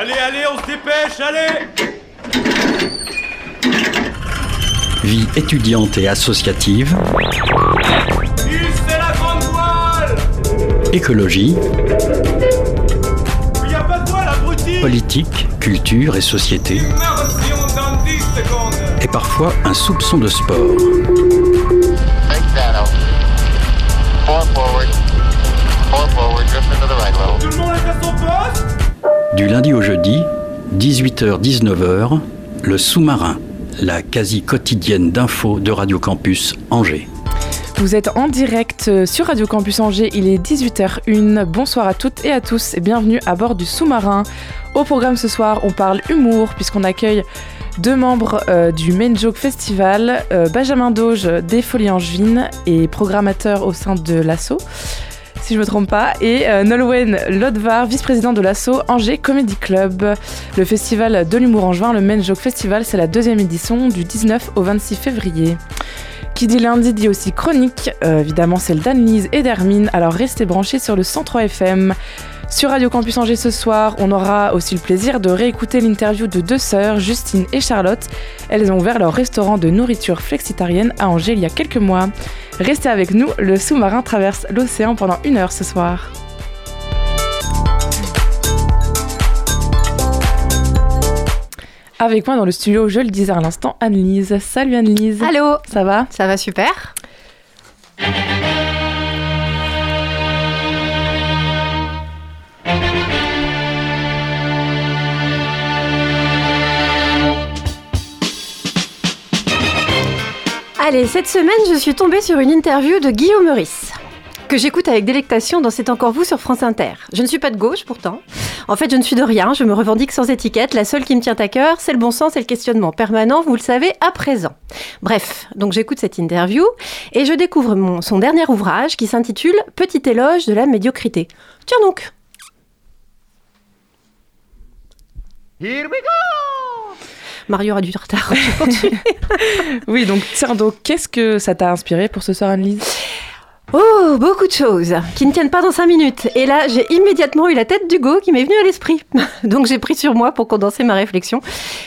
Allez, allez, on se dépêche, allez Vie étudiante et associative. c'est la grande voile Écologie. Il a pas de voile, abruti Politique, culture et société. Immersion dans 10 secondes Et parfois un soupçon de sport. Du lundi au jeudi, 18h-19h, le sous-marin, la quasi quotidienne d'infos de Radio Campus Angers. Vous êtes en direct euh, sur Radio Campus Angers, il est 18h01. Bonsoir à toutes et à tous et bienvenue à bord du sous-marin. Au programme ce soir, on parle humour puisqu'on accueille deux membres euh, du Main Joke Festival, euh, Benjamin Doge des Folies Angevines et programmateur au sein de l'ASSO, si je me trompe pas, et euh, Nolwenn Lodvar, vice-président de l'ASSO Angers Comedy Club. Le festival de l'humour angevin, le Main Joke Festival, c'est la deuxième édition du 19 au 26 février. Qui dit lundi dit aussi chronique, Euh, évidemment celle d'Anne-Lise et d'Hermine, alors restez branchés sur le 103 FM. Sur Radio Campus Angers ce soir, on aura aussi le plaisir de réécouter l'interview de deux sœurs, Justine et Charlotte. Elles ont ouvert leur restaurant de nourriture flexitarienne à Angers il y a quelques mois. Restez avec nous, le sous-marin traverse l'océan pendant une heure ce soir. Avec moi dans le studio, je le disais à l'instant, Anne-Lise. Salut Anne-Lise. Allô Ça va? Ça va super Allez, cette semaine, je suis tombée sur une interview de Guillaume Meurice, que j'écoute avec délectation dans C'est encore vous sur France Inter. Je ne suis pas de gauche pourtant. En fait, je ne suis de rien, je me revendique sans étiquette. La seule qui me tient à cœur, c'est le bon sens et le questionnement permanent, vous le savez, à présent. Bref, donc j'écoute cette interview et je découvre son dernier ouvrage qui s'intitule Petit éloge de la médiocrité. Tiens donc Here we go Mario a du retard. je continue. Oui, donc tiens, donc qu'est-ce que ça t'a inspiré pour ce soir Anne-Lise? Oh, beaucoup de choses qui ne tiennent pas dans 5 minutes. Et là, j'ai immédiatement eu la tête d'Hugo qui m'est venue à l'esprit. Donc j'ai pris sur moi pour condenser ma réflexion.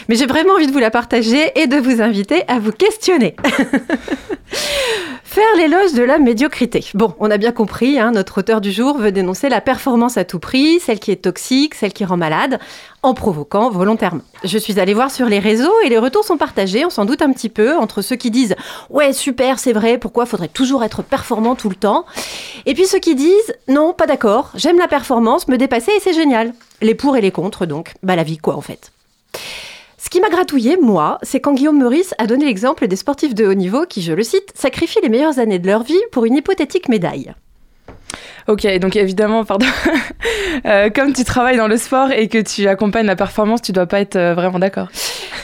Mais j'ai vraiment envie de vous la partager et de vous inviter à vous questionner. Faire l'éloge de la médiocrité. Bon, on a bien compris, hein, notre auteur du jour veut dénoncer la performance à tout prix, celle qui est toxique, celle qui rend malade, en provoquant volontairement. Je suis allée voir sur les réseaux et les retours sont partagés, on s'en doute un petit peu, entre ceux qui disent Ouais, super, c'est vrai, pourquoi faudrait toujours être performant tout le temps? Et puis ceux qui disent Non, pas d'accord, j'aime la performance, me dépasser et c'est génial. Les pour et les contre, donc, bah la vie quoi en fait. Ce qui m'a gratouillé, moi, c'est quand Guillaume Meurice a donné l'exemple des sportifs de haut niveau qui, je le cite, sacrifient les meilleures années de leur vie pour une hypothétique médaille. Ok, donc évidemment, pardon. Euh, comme tu travailles dans le sport et que tu accompagnes la performance, tu dois pas être euh, vraiment d'accord.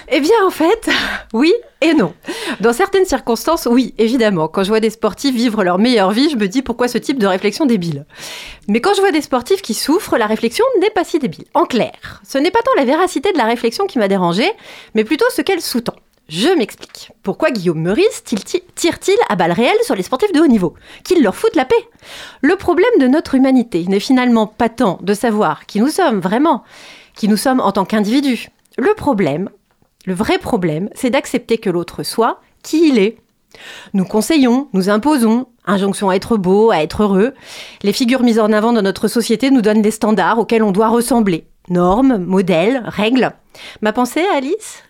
Eh bien, en fait, oui et non. Dans certaines circonstances, oui, évidemment. Quand je vois des sportifs vivre leur meilleure vie, je me dis pourquoi ce type de réflexion débile. Mais quand je vois des sportifs qui souffrent, la réflexion n'est pas si débile. En clair, ce n'est pas tant la véracité de la réflexion qui m'a dérangée, mais plutôt ce qu'elle sous-tend. Je m'explique. Pourquoi Guillaume Meurice tire- tire-t-il à balles réelles sur les sportifs de haut niveau? Qu'il leur foute la paix Le problème de notre humanité n'est finalement pas tant de savoir qui nous sommes vraiment, qui nous sommes en tant qu'individus. Le problème, le vrai problème, c'est d'accepter que l'autre soit qui il est. Nous conseillons, nous imposons, injonction à être beau, à être heureux. Les figures mises en avant dans notre société nous donnent des standards auxquels on doit ressembler. Normes, modèles, règles. Ma pensée, Alice?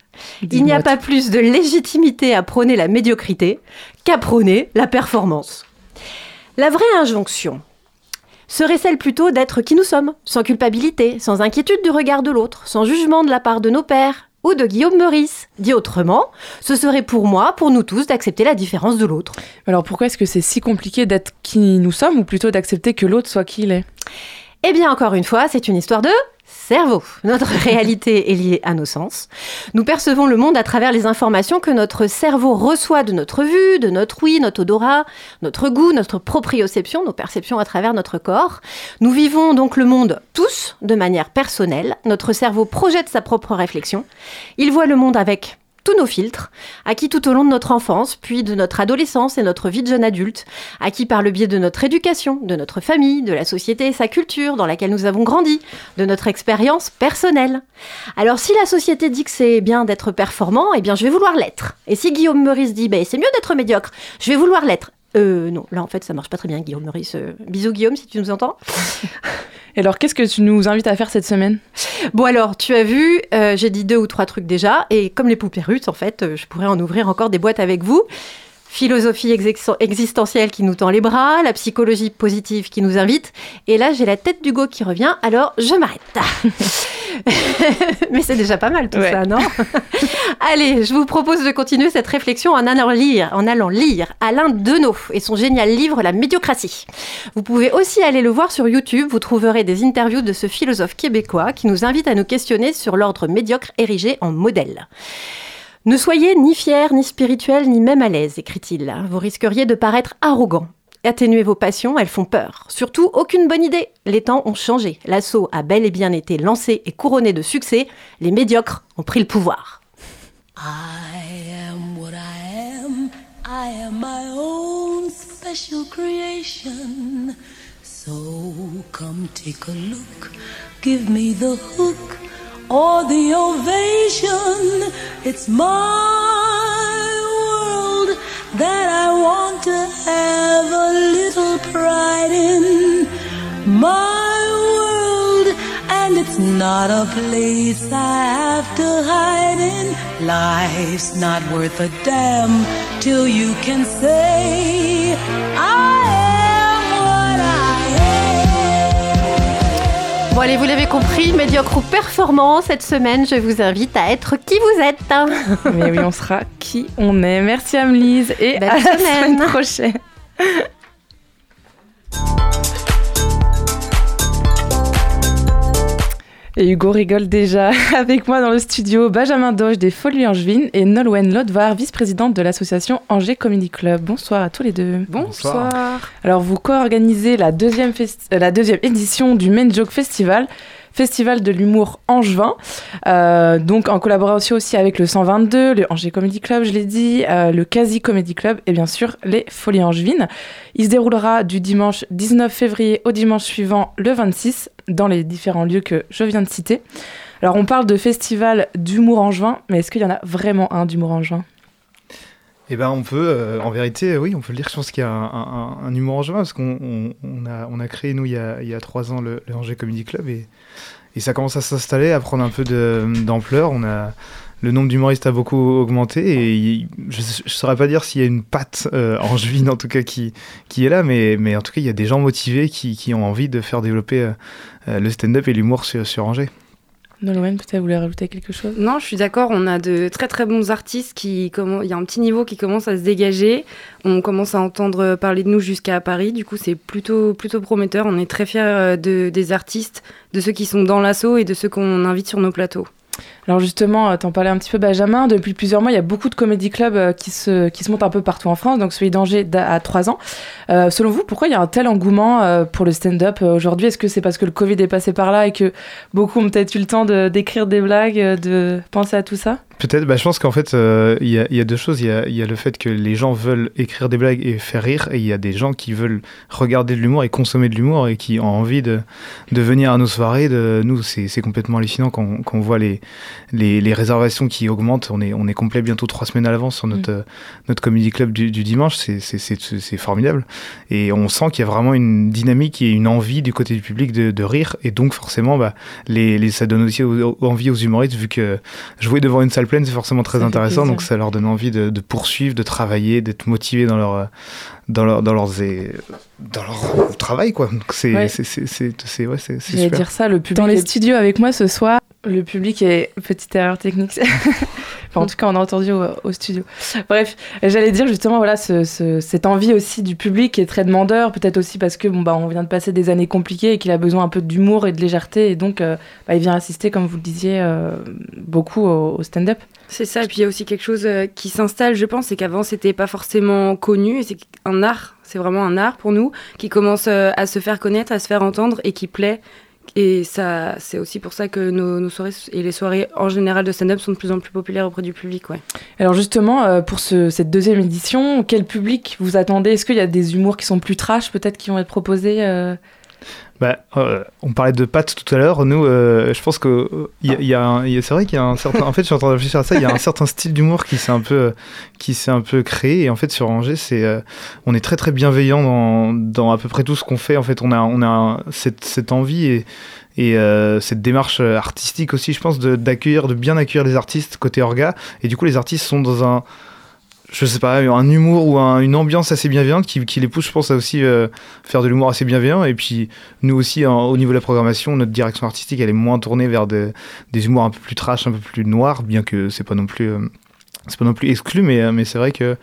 Il n'y a pas plus de légitimité à prôner la médiocrité qu'à prôner la performance. La vraie injonction serait celle plutôt d'être qui nous sommes, sans culpabilité, sans inquiétude du regard de l'autre, sans jugement de la part de nos pères ou de Guillaume Meurice. Dit autrement, ce serait pour moi, pour nous tous, d'accepter la différence de l'autre. Alors pourquoi est-ce que c'est si compliqué d'être qui nous sommes ou plutôt d'accepter que l'autre soit qui il est? Eh bien, encore une fois, c'est une histoire de cerveau. Notre réalité est liée à nos sens. Nous percevons le monde à travers les informations que notre cerveau reçoit de notre vue, de notre ouïe, notre odorat, notre goût, notre proprioception, nos perceptions à travers notre corps. Nous vivons donc le monde tous de manière personnelle. Notre cerveau projette sa propre réflexion. Il voit le monde avec tous nos filtres, acquis tout au long de notre enfance, puis de notre adolescence et notre vie de jeune adulte, acquis par le biais de notre éducation, de notre famille, de la société et sa culture dans laquelle nous avons grandi, de notre expérience personnelle. Alors si la société dit que c'est bien d'être performant, eh bien je vais vouloir l'être. Et si Guillaume Meurice dit ben, c'est mieux d'être médiocre, je vais vouloir l'être. Euh, non, là en fait ça marche pas très bien, Guillaume Meurice. Euh, bisous Guillaume si tu nous entends. Et alors, qu'est-ce que tu nous invites à faire cette semaine? Bon alors, tu as vu, euh, j'ai dit deux ou trois trucs déjà, et comme les poupées russes, en fait, euh, je pourrais en ouvrir encore des boîtes avec vous. Philosophie existentielle qui nous tend les bras, la psychologie positive qui nous invite, et là j'ai la tête d'Hugo qui revient, alors je m'arrête. Mais c'est déjà pas mal tout Ouais. ça, non Allez, je vous propose de continuer cette réflexion en allant lire, en allant lire Alain Deneau et son génial livre La médiocratie. Vous pouvez aussi aller le voir sur YouTube, vous trouverez des interviews de ce philosophe québécois qui nous invite à nous questionner sur l'ordre médiocre érigé en modèle. Ne soyez ni fier, ni spirituel, ni même à l'aise, écrit-il. Vous risqueriez de paraître arrogant. Atténuez vos passions, elles font peur. Surtout, aucune bonne idée. Les temps ont changé. L'assaut a bel et bien été lancé et couronné de succès. Les médiocres ont pris le pouvoir. I what I am. I am my own special creation. So come take a look. Give me the hook or the ovation. It's my world that I want to have a little pride in. My world, and it's not a place I have to hide in. Life's not worth a damn till you can say, I am Bon allez, vous l'avez compris, médiocre ou performant, cette semaine, je vous invite à être qui vous êtes. Mais oui, on sera qui on est. Merci Amelise et Belle à la semaine prochaine. Et Hugo rigole déjà avec moi dans le studio. Benjamin Doge des Folies Angevines et Nolwenn Lodvar, vice-présidente de l'association Angers Comedy Club. Bonsoir à tous les deux. Bonsoir. Alors, vous co-organisez la deuxième, euh, la deuxième édition du Main Joke Festival, festival de l'humour angevin, euh, donc en collaboration aussi avec le 122, le Angers Comedy Club, je l'ai dit, euh, le Quasi Comedy Club et bien sûr les Folies Angevines. Il se déroulera du dimanche 19 février au dimanche suivant, le 26, dans les différents lieux que je viens de citer. Alors, on parle de festival d'humour angevin, mais est-ce qu'il y en a vraiment un d'humour angevin Eh ben, on peut, euh, en vérité, oui, on peut le dire. Je pense qu'il y a un, humour angevin parce qu'on on, on a, créé, nous, il y a, trois ans, le, le Angers Comedy Club et, ça commence à s'installer, à prendre un peu d'ampleur. Le nombre d'humoristes a beaucoup augmenté et je ne saurais pas dire s'il y a une patte euh, angevine, en tout cas, qui, est là, mais, en tout cas, il y a des gens motivés qui, ont envie de faire développer euh, le stand-up et l'humour sur, sur Angers. Nolwenn, peut-être vous voulez rajouter quelque chose? Non, je suis d'accord. On a de très très bons artistes qui comment il y a un petit niveau qui commence à se dégager. On commence à entendre parler de nous jusqu'à Paris. Du coup, c'est plutôt plutôt prometteur. On est très fiers euh, de, des artistes, de ceux qui sont dans l'assaut et de ceux qu'on invite sur nos plateaux. Alors justement, euh, t'en parlais un petit peu Benjamin, depuis plusieurs mois, il y a beaucoup de comédie clubs euh, qui se, montent un peu partout en France, donc celui d'Angers d'a- a trois ans. Euh, selon vous, pourquoi il y a un tel engouement pour le stand-up aujourd'hui? Est-ce que c'est parce que le Covid est passé par là et que beaucoup ont peut-être eu le temps d'écrire des blagues, de penser à tout ça? Peut-être, bah, je pense qu'en fait, euh, il y, a, il y a deux choses. Il y a, il y a le fait que les gens veulent écrire des blagues et faire rire, et il y a des gens qui veulent regarder de l'humour et consommer de l'humour et qui ont envie de, de venir à nos soirées. De, nous, c'est complètement hallucinant quand, on- quand on voit les, les, les réservations qui augmentent. On est, on est complet bientôt trois semaines à l'avance sur notre, euh, notre comedy club du, du dimanche. C'est- formidable. Et on sent qu'il y a vraiment une dynamique et une envie du côté du public de, de rire. Et donc, forcément, bah, les, les, ça donne aussi au- au- envie aux humoristes, vu que jouer devant une salle pleine, c'est forcément très Ça intéressant. Donc, ça leur donne envie de, de poursuivre, de travailler, d'être motivés dans leur, dans leur, dans leurs, é- dans leur travail, quoi. Donc, c'est, Ouais. c'est, c'est, c'est, c'est- ouais, c'est, super. dire ça, le public. Dans les studios avec moi ce soir, le public est. Petite erreur technique. enfin, en tout cas, on a entendu au, au studio. Bref, j'allais dire justement, voilà, ce- ce- cette envie aussi du public qui est très demandeur, peut-être aussi parce que bon, bah, on vient de passer des années compliquées et qu'il a besoin un peu d'humour et de légèreté, et donc euh, bah, il vient assister, comme vous le disiez, euh, beaucoup au, au stand-up. C'est ça. Et puis il y a aussi quelque chose euh, qui s'installe, je pense, c'est qu'avant c'était pas forcément connu. Et c'est un art. C'est vraiment un art pour nous qui commence à se faire connaître, à se faire entendre et qui plaît. Et ça, c'est aussi pour ça que nos, soirées et les soirées en général de stand-up sont de plus en plus populaires auprès du public. Ouais. Alors justement, euh, pour ce- cette deuxième édition, quel public vous attendez? Est-ce qu'il y a des humours qui sont plus trash peut-être qui vont être proposés euh Bah, euh, on parlait de pâtes tout à l'heure. Nous, euh, je pense que y a- c'est vrai qu'il y a un certain. En fait, je suis en train de réfléchir ça. Il y a un certain style d'humour qui s'est un peu, qui s'est un peu créé. Et en fait, sur Angers, c'est, euh, on est très très bienveillant dans, dans à peu près tout ce qu'on fait. En fait, on a, on a cette, envie et et cette démarche artistique aussi, je pense, d'accueillir, de bien accueillir les artistes côté orga. Et du coup, les artistes sont dans un je sais pas, un humour ou un- une ambiance assez bienveillante qui, les pousse, je pense, à aussi euh, faire de l'humour assez bienveillant. Et puis, nous aussi, en- au niveau de la programmation, notre direction artistique, elle est moins tournée vers des, humours un peu plus trash, un peu plus noirs, bien que c'est pas non plus. euh, pas non plus exclu, mais, euh, c'est vrai que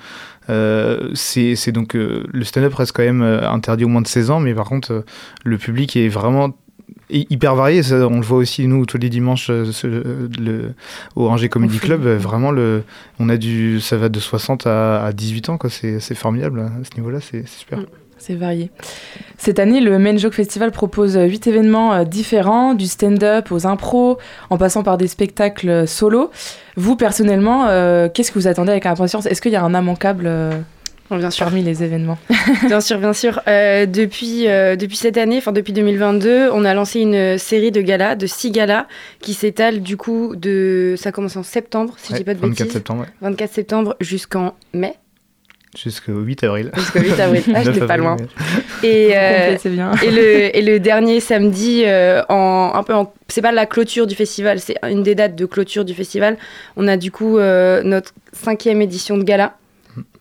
c'est donc le stand-up reste quand même interdit au moins de 16 ans, mais par contre, le public est vraiment hyper varié. Ça, on le voit aussi, nous, tous les dimanches euh, ce- le, au Angers Comedy. Club. euh, Vraiment, le, on a du, ça va de 60 à, à 18 ans. quoi. C'est c'est formidable à ce niveau-là. C'est c'est super. Mm. C'est varié. Cette année, le Main Joke Festival propose euh, huit événements euh, différents, du stand-up aux impros, en passant par des spectacles euh, solo. Vous, personnellement, euh, qu'est-ce que vous attendez avec impatience? Est-ce qu'il y a un immanquable euh, bien sûr. parmi les événements Bien sûr, bien sûr. Euh, depuis, euh, depuis cette année, enfin depuis 2022, on a lancé une série de galas, de six galas, qui s'étalent du coup de. Ça commence en septembre, si je Ouais, dis pas de 24 bêtises. septembre, ouais. 24 septembre jusqu'en mai, jusqu'au 8 avril. jusqu'au 8 avril. Ah, 9 j'étais pas loin. Et, euh, bien. et, le, et le dernier samedi, euh, en, un peu en, c'est pas la clôture du festival, c'est une des dates de clôture du festival. On a du coup euh, notre cinquième édition de gala,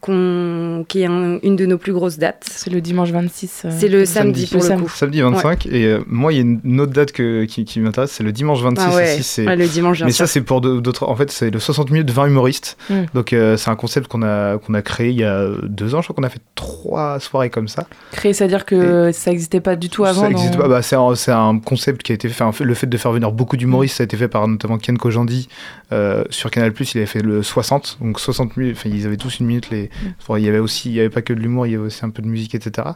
qu'on, qui est un- une de nos plus grosses dates. C'est le dimanche 26. euh, C'est le samedi. samedi, pour Le coup. Samedi 25. Et euh, moi, il y a une autre date que, qui, qui m'intéresse, c'est le dimanche 26 Ah ouais, aussi. Ouais, le dimanche, Mais sûr. ça, c'est pour d'autres. En fait, c'est le 60 minutes de 20 humoristes. Mm. Donc, euh, c'est un concept qu'on a, qu'on a créé il y a deux ans. Je crois qu'on a fait trois soirées comme ça. Créé, c'est-à-dire que ça n'existait pas du tout avant. Ça existe dans- pas. Bah, c'est un, concept qui a été fait. enfin, le fait de faire venir beaucoup d'humoristes, ça a été fait par notamment Ken Kojandi euh, sur Canal+. Il avait fait le 60, donc 60 minutes. Enfin, ils avaient tous une minute. Les. Il y avait aussi, il y avait pas que de l'humour, il y avait aussi un peu de musique, etc.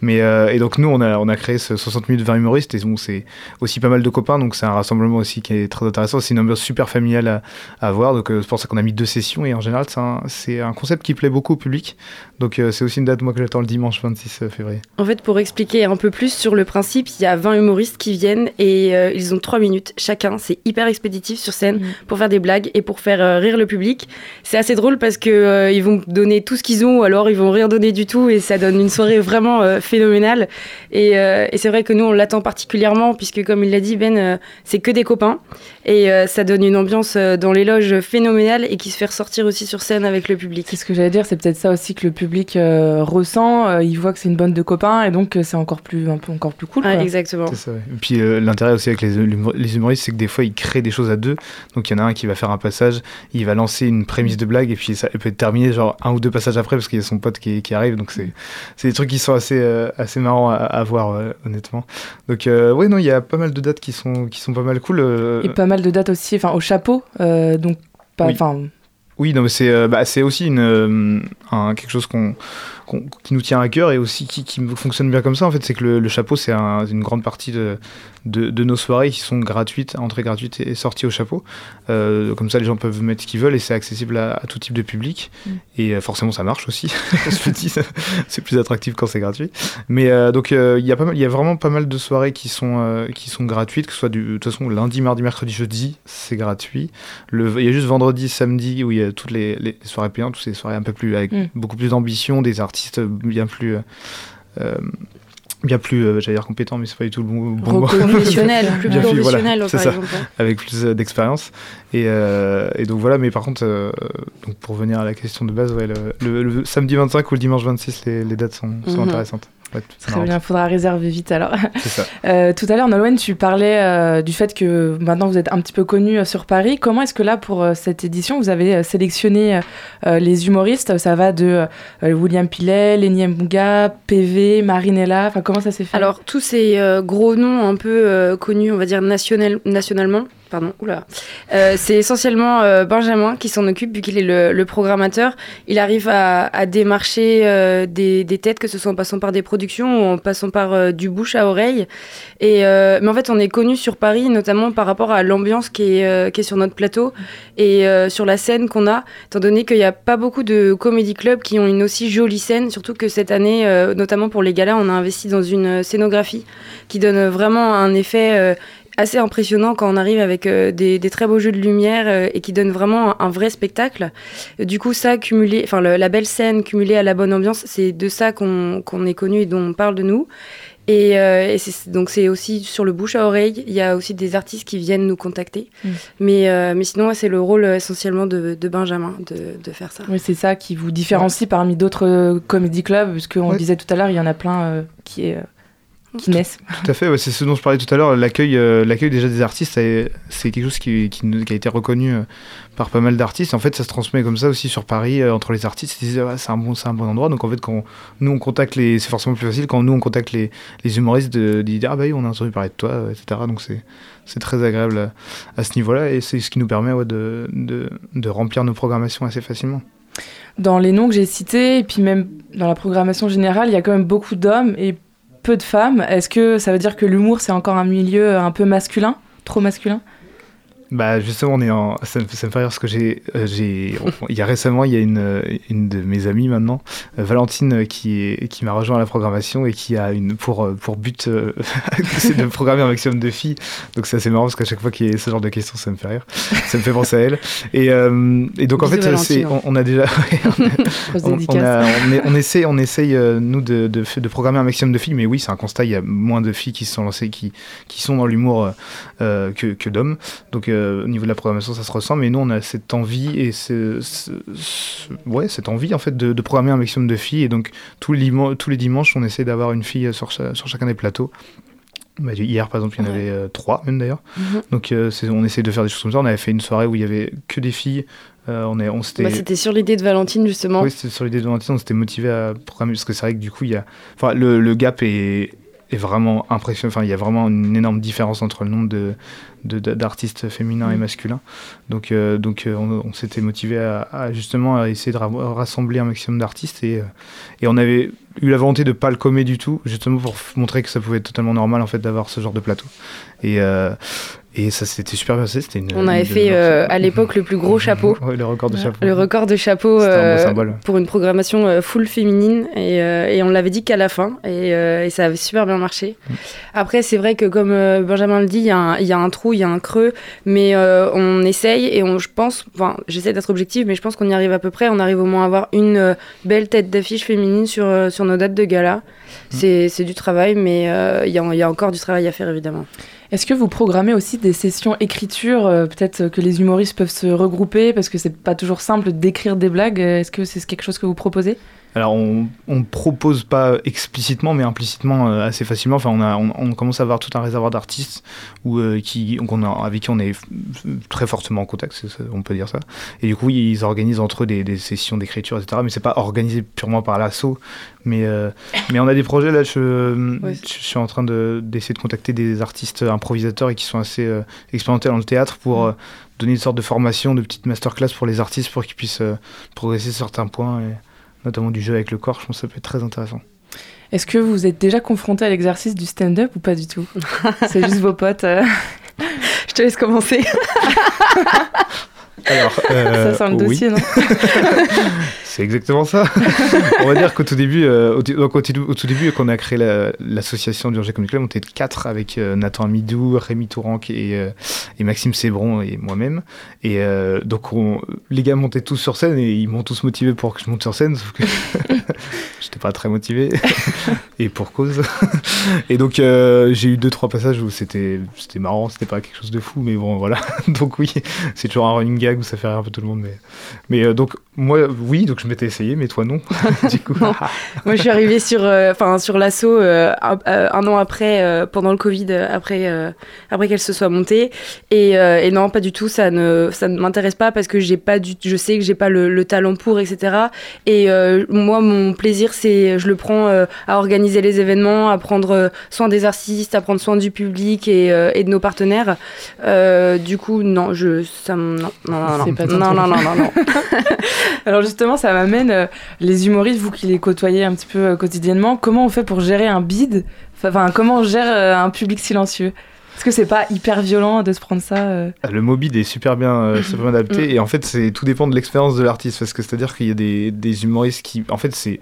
Mais euh, et donc nous, on a, on a créé ce 60 minutes 20 humoristes. Et bon, c'est aussi pas mal de copains, donc c'est un rassemblement aussi qui est très intéressant. C'est une ambiance super familiale à, voir. Donc euh, c'est pour ça qu'on a mis deux sessions. Et en général, c'est un, c'est un concept qui plaît beaucoup au public. Donc euh, c'est aussi une date moi que j'attends le dimanche 26 février. En fait, pour expliquer un peu plus sur le principe, il y a 20 humoristes qui viennent et euh, ils ont 3 minutes chacun. C'est hyper expéditif sur scène Mhm. pour faire des blagues et pour faire euh, rire le public. C'est assez drôle parce que euh, ils vont donner tout ce qu'ils ont ou alors ils vont rien donner du tout et ça donne une soirée vraiment euh, phénoménale. Et, euh, et c'est vrai que nous, on l'attend particulièrement puisque, comme il l'a dit, Ben, euh, c'est que des copains et euh, ça donne une ambiance euh, dans les loges phénoménale et qui se fait ressortir aussi sur scène avec le public. C'est ce que j'allais dire, c'est peut-être ça aussi que le public euh, ressent. euh, il voit que c'est une bande de copains et donc euh, c'est encore plus, un peu encore plus cool. Ouais, exactement. C'est ça, ouais. Et puis euh, l'intérêt aussi avec les, humo- les humoristes, c'est que des fois ils créent des choses à deux. Donc il y en a un qui va faire un passage, il va lancer une prémisse de blague et puis ça peut être terminé genre un ou deux passages après parce qu'il y a son pote qui, qui arrive. Donc c'est c'est des trucs qui sont assez, euh, assez marrants à, à voir, euh, honnêtement. Donc euh, ouais, non, il y a pas mal de dates qui sont, qui sont pas mal cool. euh, Et pas mal de dates aussi, enfin au chapeau. euh, donc, pas, Oui. Oui, non, c'est euh, bah, c'est aussi une, euh, un- quelque chose qu'on, qui nous tient à cœur et aussi qui, qui fonctionne bien comme ça. En fait, c'est que le, le chapeau, c'est un- une grande partie de, de, de nos soirées qui sont gratuites, entrée gratuite et sortie au chapeau. Euh, comme ça, les gens peuvent mettre ce qu'ils veulent et c'est accessible à, à tout type de public. Mm. Et euh, forcément, ça marche aussi. Se le dit, c'est plus attractif quand c'est gratuit. Mais euh, donc, il y a pas mal- il y a vraiment pas mal de soirées qui sont, qui sont gratuites, que ce soit du, de toute façon lundi, mardi, mercredi, jeudi, c'est gratuit. Il y a juste vendredi, samedi où il y a toutes les, les soirées payantes, toutes ces soirées un peu plus avec Mm. beaucoup plus d'ambition, des artistes bien plus, euh, euh, bien plus, euh, j'allais dire compétents, mais c'est pas du tout le bon, bon mot. Professionnel, plus Bien voilà, professionnel, c'est par ça. exemple. hein. avec plus euh, d'expérience. Et, euh, et donc voilà, mais par contre, donc pour revenir à la question de base, ouais, le, le- le samedi 25 ou le dimanche 26, les, les dates sont, sont Mhm. intéressantes. Ouais, très bien, faudra réserver vite alors. Ça. Euh, tout à l'heure, Nolwenn, tu parlais euh, du fait que maintenant vous êtes un petit peu connu euh, sur Paris. Comment est-ce que là, pour euh, cette édition, vous avez euh, sélectionné euh, les humoristes? Ça va de euh, William Pilet, Lenny Mbunga, PV, Marinella. Enfin, comment ça s'est fait? Alors, tous ces euh, gros noms un peu euh, connus, on va dire national, nationalement, pardon, oula. Euh, c'est essentiellement euh, Benjamin qui s'en occupe, vu qu'il est le, programmateur. Il arrive à, démarcher euh, des, têtes, que ce soit en passant par des productions ou en passant par du bouche à oreille. Et, mais en fait, on est connu sur Paris, notamment par rapport à l'ambiance qui, est, sur notre plateau et sur la scène qu'on a, étant donné qu'il n'y a pas beaucoup de comédie clubs qui ont une aussi jolie scène, surtout que cette année, notamment pour les galas, on a investi dans une scénographie qui donne vraiment un effet assez impressionnant quand on arrive avec euh, des, des très beaux jeux de lumière euh, et qui donne vraiment un, un vrai spectacle. Du coup, ça cumulé, enfin la belle scène cumulée à la bonne ambiance, c'est de ça qu'on qu'on est connu et dont on parle de nous. Et, euh, et donc c'est aussi sur le bouche à oreille. Il y a aussi des artistes qui viennent nous contacter. Mm. Mais, euh, mais sinon, ouais, c'est le rôle essentiellement de, de Benjamin de, de faire ça. Oui, c'est ça qui vous différencie parmi d'autres euh, comédie clubs, parce qu'on Ouais. le disait tout à l'heure, il y en a plein euh, qui, est, euh, qui naissent. Tout à fait, ouais, c'est ce dont je parlais tout à l'heure. L'accueil, euh, l'accueil déjà des artistes, c'est quelque chose qui, qui, nous- qui a été reconnu euh, par pas mal d'artistes. En fait, ça se transmet comme ça aussi sur Paris euh, entre les artistes. Ils disent ouais, c'est un bon, c'est un bon endroit. Donc en fait, quand nous on contacte les, c'est forcément plus facile quand nous on contacte les, les humoristes de, de dire ah bah oui, on a entendu parler de toi, etc. Donc c'est c'est très agréable à, à ce niveau-là et c'est ce qui nous permet ouais, de, de, de remplir nos programmations assez facilement. Dans les noms que j'ai cités, et puis même dans la programmation générale, il y a quand même beaucoup d'hommes et peu de femmes. Est-ce que ça veut dire que l'humour, c'est encore un milieu un peu masculin? Trop masculin? Bah justement, on est en... ça, me, ça me fait rire parce que j'ai, euh, j'ai, il y a récemment, il y a une, une de mes amies maintenant, euh, Valentine, euh, qui, est, qui m'a rejoint à la programmation et qui a une pour pour but, euh, c'est de programmer un maximum de filles. Donc c'est assez marrant parce qu'à chaque fois qu'il y a ce genre de questions, ça me fait rire, ça me fait penser à elle. Et, et donc en Bisous, fait, c'est, on, on a déjà, on, a- on, essaye, nous de, de, de programmer un maximum de filles, mais oui, c'est un constat. Il y a moins de filles qui se sont lancées, qui, qui sont dans l'humour que, que d'hommes. Donc euh, au niveau de la programmation, ça se ressent. Mais nous, on a cette envie et ce, ce- ce- ouais, cette envie en fait de, de programmer un maximum de filles. Et donc tous les, tous les dimanches, on essaie d'avoir une fille sur, cha- sur chacun des plateaux. Bah, hier, par exemple, il y en avait euh, trois, même d'ailleurs. Mhm. Donc, euh, on essaie de faire des choses comme ça. On avait fait une soirée où il y avait que des filles. Euh, on est, on s'était. Bah, C'était sur l'idée de Valentine, justement. Oui, c'était sur l'idée de Valentine, on s'était motivé à programmer parce que c'est vrai que du coup, il y a, enfin, le, le gap est, est vraiment impressionnant. Enfin, il y a vraiment une énorme différence entre le nombre de d'artistes féminins et Mm. masculins. Donc, euh, donc, euh, on, on s'était motivé à, à justement à essayer de ra- rassembler un maximum d'artistes et euh, et on avait eu la volonté de pas le commer du tout, justement pour montrer que ça pouvait être totalement normal en fait d'avoir ce genre de plateau. Et euh, et ça s'était super bien passé. C'était une. On avait une- fait euh, à l'époque le plus gros chapeau. Ouais, le record de chapeau. Le record de chapeau un pour une programmation euh, full féminine et, euh, et on l'avait dit qu'à la fin et, et ça avait super bien marché. Mm. Après c'est vrai que comme Benjamin le dit, il y, a un- il y a un trou, il y a un creux, mais on essaye et on, je pense, enfin j'essaie d'être objective, mais je pense qu'on y arrive à peu près. On arrive au moins à avoir une belle tête d'affiche féminine sur, sur nos dates de gala. Mm. C'est du travail, mais il y, a, il y a encore du travail à faire évidemment. Est-ce que vous programmez aussi des sessions écriture euh, Peut-être que les humoristes peuvent se regrouper parce que c'est pas toujours simple d'écrire des blagues. Euh, Est-ce que c'est quelque chose que vous proposez? Alors, on ne propose pas explicitement, mais implicitement euh, assez facilement. Enfin, on, a, on, on commence à avoir tout un réservoir d'artistes où, euh, qui, a, avec qui on est très fortement en contact, on peut dire ça. Et du coup, ils organisent entre eux des, des sessions d'écriture, etc. Mais c'est pas organisé purement par l'assaut. Mais, euh, mais on a des projets là. Je, suis en train de, d'essayer de contacter des artistes improvisateurs et qui sont assez expérimentés dans le théâtre pour euh, donner une sorte de formation, de petite masterclass pour les artistes pour qu'ils puissent progresser sur certains points. Et, notamment du jeu avec le corps, je pense que ça peut être très intéressant. Est-ce que vous êtes déjà confronté à l'exercice du stand-up ou pas du tout? C'est juste vos potes. euh, Je te laisse commencer. Alors, euh, ça, c'est le oui, dossier, non c'est exactement ça. on va dire qu'au tout début, euh, au, donc, au tout, au tout début, quand on a créé la- l'association du Angers Comedy Club, on était quatre avec euh, Nathan Amidou, Rémi Touranque et, euh, et Maxime Sébron et moi-même. Et euh, donc, on- les gars montaient tous sur scène et ils m'ont tous motivé pour que je monte sur scène, sauf que j'étais pas très motivé et pour cause. et donc, euh, j'ai eu deux trois passages où c'était c'était marrant, c'était pas quelque chose de fou, mais bon, voilà. donc oui, c'est toujours un running gag où ça fait rire un peu tout le monde. Mais, mais euh, donc, moi, oui, donc je m'étais essayé, mais toi, non. du coup, Non. Moi, je suis arrivée sur, euh, enfin, sur l'assaut euh, un, un an après, pendant le Covid, après, après qu'elle se soit montée. Et, et non, pas du tout. Ça ne, ça ne m'intéresse pas parce que j'ai pas du, je sais que j'ai pas le, le talent pour, etc. Et moi, mon plaisir, c'est, je le prends à organiser les événements, à prendre soin des artistes, à prendre soin du public et, et de nos partenaires. Euh, du coup, non, je, ça, non, non, non, non, pas non, non, non, non, non. Alors justement, ça m'amène euh, les humoristes, vous qui les côtoyez un petit peu euh, quotidiennement, comment on fait pour gérer un bide? Enfin, comment on gère euh, un public silencieux? Est-ce que c'est pas hyper violent de se prendre ça euh? Le mobile est super bien, euh, super bien adapté et en fait c'est tout dépend de l'expérience de l'artiste parce que c'est à dire qu'il y a des, des humoristes qui en fait c'est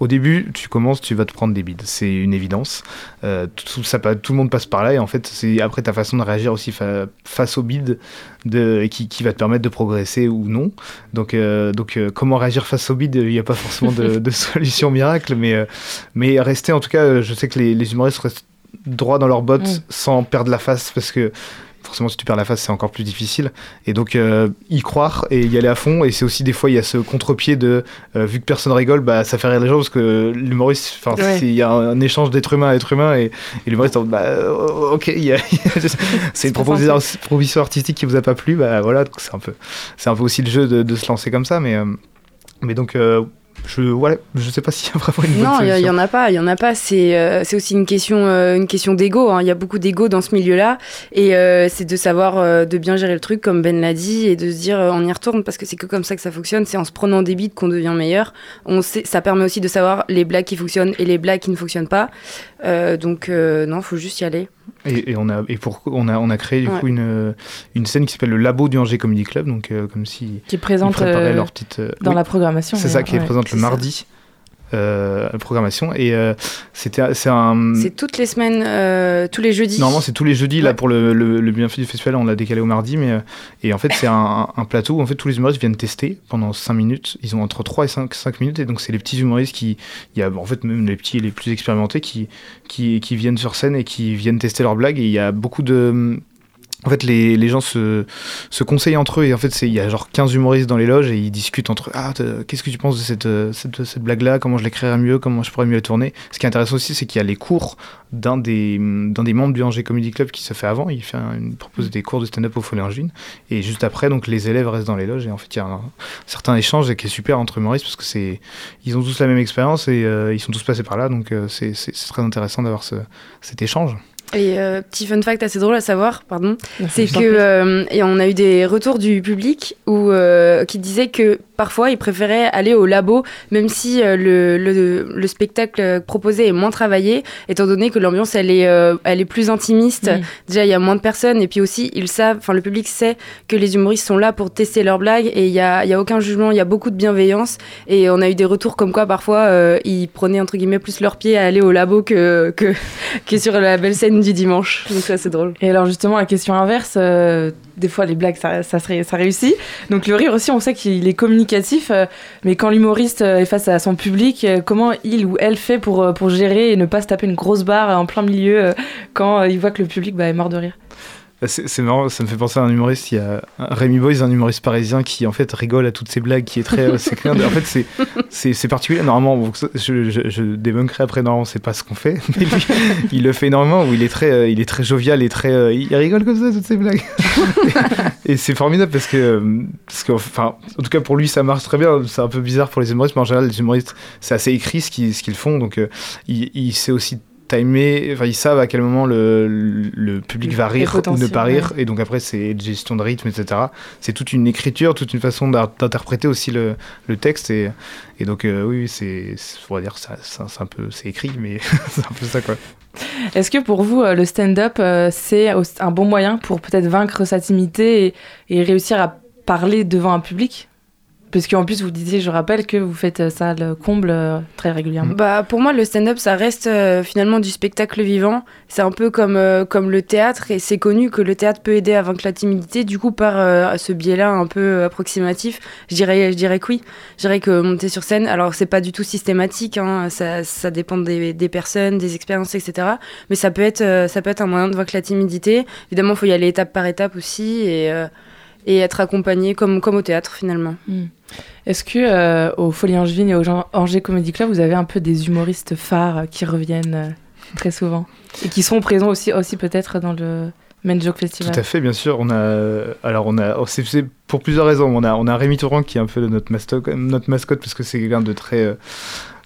au début tu commences tu vas te prendre des bides. C'est une évidence. Euh, tout, ça, pa- tout le monde passe par là et en fait c'est après ta façon de réagir aussi fa- face au bide de, qui, qui va te permettre de progresser ou non. Donc, euh, donc euh, comment réagir face au bide il n'y a pas forcément de, de solution miracle mais, mais rester en tout cas je sais que les, les humoristes restent droit dans leurs bottes Mm. sans perdre la face parce que forcément si tu perds la face c'est encore plus difficile. Et donc euh, y croire et y aller à fond. Et c'est aussi des fois il y a ce contre-pied de euh, vu que personne rigole bah ça fait rire les gens parce que l'humoriste enfin Ouais. il y a un échange d'être humain à être humain et, et l'humoriste bah euh, ok il y a- c'est une proposition, proposition artistique qui vous a pas plu bah voilà. Donc c'est un peu c'est un peu aussi le jeu de, de se lancer comme ça mais euh, mais donc je voilà je sais pas s'il y a vraiment une bonne Non, il y, en a pas, il y en a pas. C'est euh, c'est aussi une question, euh, une question d'ego. hein. Il y a beaucoup d'ego dans ce milieu-là, et euh, c'est de savoir de bien gérer le truc, comme Ben l'a dit, et de se dire on y retourne parce que c'est que comme ça que ça fonctionne. C'est en se prenant des bides qu'on devient meilleur. On sait, ça permet aussi de savoir les blagues qui fonctionnent et les blagues qui ne fonctionnent pas. Donc non, faut juste y aller. Et, et on a et pour on a on a créé du Ouais. coup une une scène qui s'appelle le labo du Angers Comedy Club donc euh, comme si qui ils présente préparaient euh, leur petite euh, dans oui, la programmation c'est ça qui est ouais. présente le mardi euh, programmation et euh, c'était c'est un C'est toutes les semaines, euh, tous les jeudis. Normalement, c'est tous les jeudis. Là, pour le, le, le bienfait du festival, on l'a décalé au mardi. Mais, et en fait, c'est un, un plateau où en fait, tous les humoristes viennent tester pendant 5 minutes. Ils ont entre 3 et 5, 5 minutes. Et donc, c'est les petits humoristes qui. Il y a en fait même les petits et les plus expérimentés qui, qui, qui viennent sur scène et qui viennent tester leurs blagues. Et il y a beaucoup de. En fait, les, gens se, se conseillent entre eux. Et en fait, il y a genre 15 humoristes dans les loges et ils discutent entre eux. Ah, qu'est-ce que tu penses de cette, euh, cette, blague-là? Comment je l'écrirais mieux? Comment je pourrais mieux la tourner? Ce qui est intéressant aussi, c'est qu'il y a les cours d'un des, des membres du Angers Comedy Club qui se fait avant. Il, fait propose des cours de stand-up au Angevine. Et juste après, donc, les élèves restent dans les loges. Et en fait, il y a un, certain échange qui est super entre humoristes parce que c'est, ils ont tous la même expérience et euh, ils sont tous passés par là. Donc, euh, c'est, très intéressant d'avoir ce, cet échange. Et euh, petit fun fact assez drôle à savoir, pardon, c'est que euh, et on a eu des retours du public où euh, qui disaient que parfois ils préféraient aller au labo même si le, le, le spectacle proposé est moins travaillé étant donné que l'ambiance elle est elle est plus intimiste Oui. déjà il y a moins de personnes et puis aussi ils savent enfin le public sait que les humoristes sont là pour tester leurs blagues et il y a y a aucun jugement il y a beaucoup de bienveillance et on a eu des retours comme quoi parfois ils prenaient entre guillemets plus leur pied à aller au labo que que, que sur la belle scène du dimanche. Donc ça c'est drôle. Et alors justement, la question inverse, euh, des fois les blagues, ça, ça, serait- ça réussit. Donc le rire aussi, on sait qu'il est communicatif, euh, mais quand l'humoriste euh, est face à son public, euh, comment il ou elle fait pour, pour gérer et ne pas se taper une grosse barre en plein milieu quand il voit que le public bah, est mort de rire? C'est c'est marrant, ça me fait penser à un humoriste. Il y a Rémi Boys, un humoriste parisien qui en fait rigole à toutes ces blagues, qui est très. euh, c'est en fait, c'est- particulier. Normalement, je, je, je débunkerai après. Normalement, c'est pas ce qu'on fait, mais lui, il le fait énormément. Où il est très, euh, il est très jovial et très. euh, il rigole comme ça toutes ces blagues. et c'est formidable parce que, parce que, enfin, en tout cas pour lui, ça marche très bien. C'est un peu bizarre pour les humoristes, mais en général, les humoristes, c'est assez écrit ce qu'ils font. Donc, il sait aussi timer, enfin ils savent à quel moment le, le public va rire ou ne pas rire, et donc après c'est gestion de rythme, etc. C'est toute une écriture, toute une façon d'interpréter aussi le, le texte, et, et donc euh, oui, c'est, on va dire ça, ça- c'est un peu, c'est écrit, mais c'est un peu ça quoi. Est-ce que pour vous, euh, le stand-up, euh, c'est un bon moyen pour peut-être vaincre sa timidité et, et réussir à parler devant un public? Parce qu'en plus, vous disiez, je rappelle que vous faites euh, ça le comble euh, très régulièrement. Bah, pour moi, le stand-up, ça reste euh, finalement du spectacle vivant. C'est un peu comme, comme le théâtre, et c'est connu que le théâtre peut aider à vaincre la timidité. Du coup, par ce biais-là un peu approximatif, je dirais, je dirais que oui. Je dirais que monter sur scène, alors c'est pas du tout systématique, hein, ça, ça dépend des, des personnes, des expériences, etc. Mais ça peut, être, ça peut être un moyen de vaincre la timidité. Évidemment, il faut y aller étape par étape aussi, et. Et être accompagné comme, comme au théâtre finalement. Est-ce que euh, au Folie Angevine et au Jean- Angers Comedy Club, vous avez un peu des humoristes phares qui reviennent euh, très souvent et qui seront présents aussi, aussi peut-être dans le Main Joke Festival? Tout à fait, bien sûr. On a, alors on a, oh, c'est c'est pour plusieurs raisons. On a, on a Rémi Touran qui est un peu notre mascotte, notre mascotte parce que c'est quelqu'un de très, euh,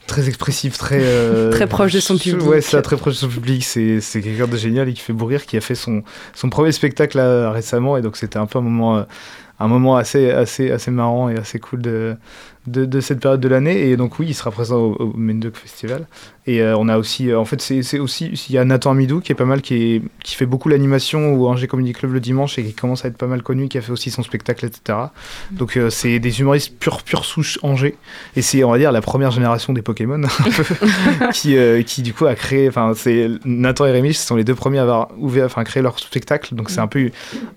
très expressif, très, euh, Très proche de son public. Ouais, ça, très proche de son public. C'est, c'est quelqu'un de génial et qui fait bourrir, qui a fait son, son premier spectacle là, récemment et donc c'était un peu un moment. euh, un moment assez, assez, assez marrant et assez cool de, de, de cette période de l'année. Et donc, oui, il sera présent au, au Mendoc Festival. Et euh, on a aussi, euh, en fait, c'est aussi, il y a Nathan Amidou qui est pas mal, qui, est, qui fait beaucoup l'animation au Angers Comedy Club le dimanche et qui commence à être pas mal connu, qui a fait aussi son spectacle, etc. Donc, euh, c'est des humoristes pure, pure souche Angers. Et c'est, on va dire, la première génération des Pokémon, qui, qui, du coup, a créé, enfin, c'est Nathan et Rémi, ce sont les deux premiers à avoir ouvert, enfin, créé leur spectacle. Donc, c'est un peu,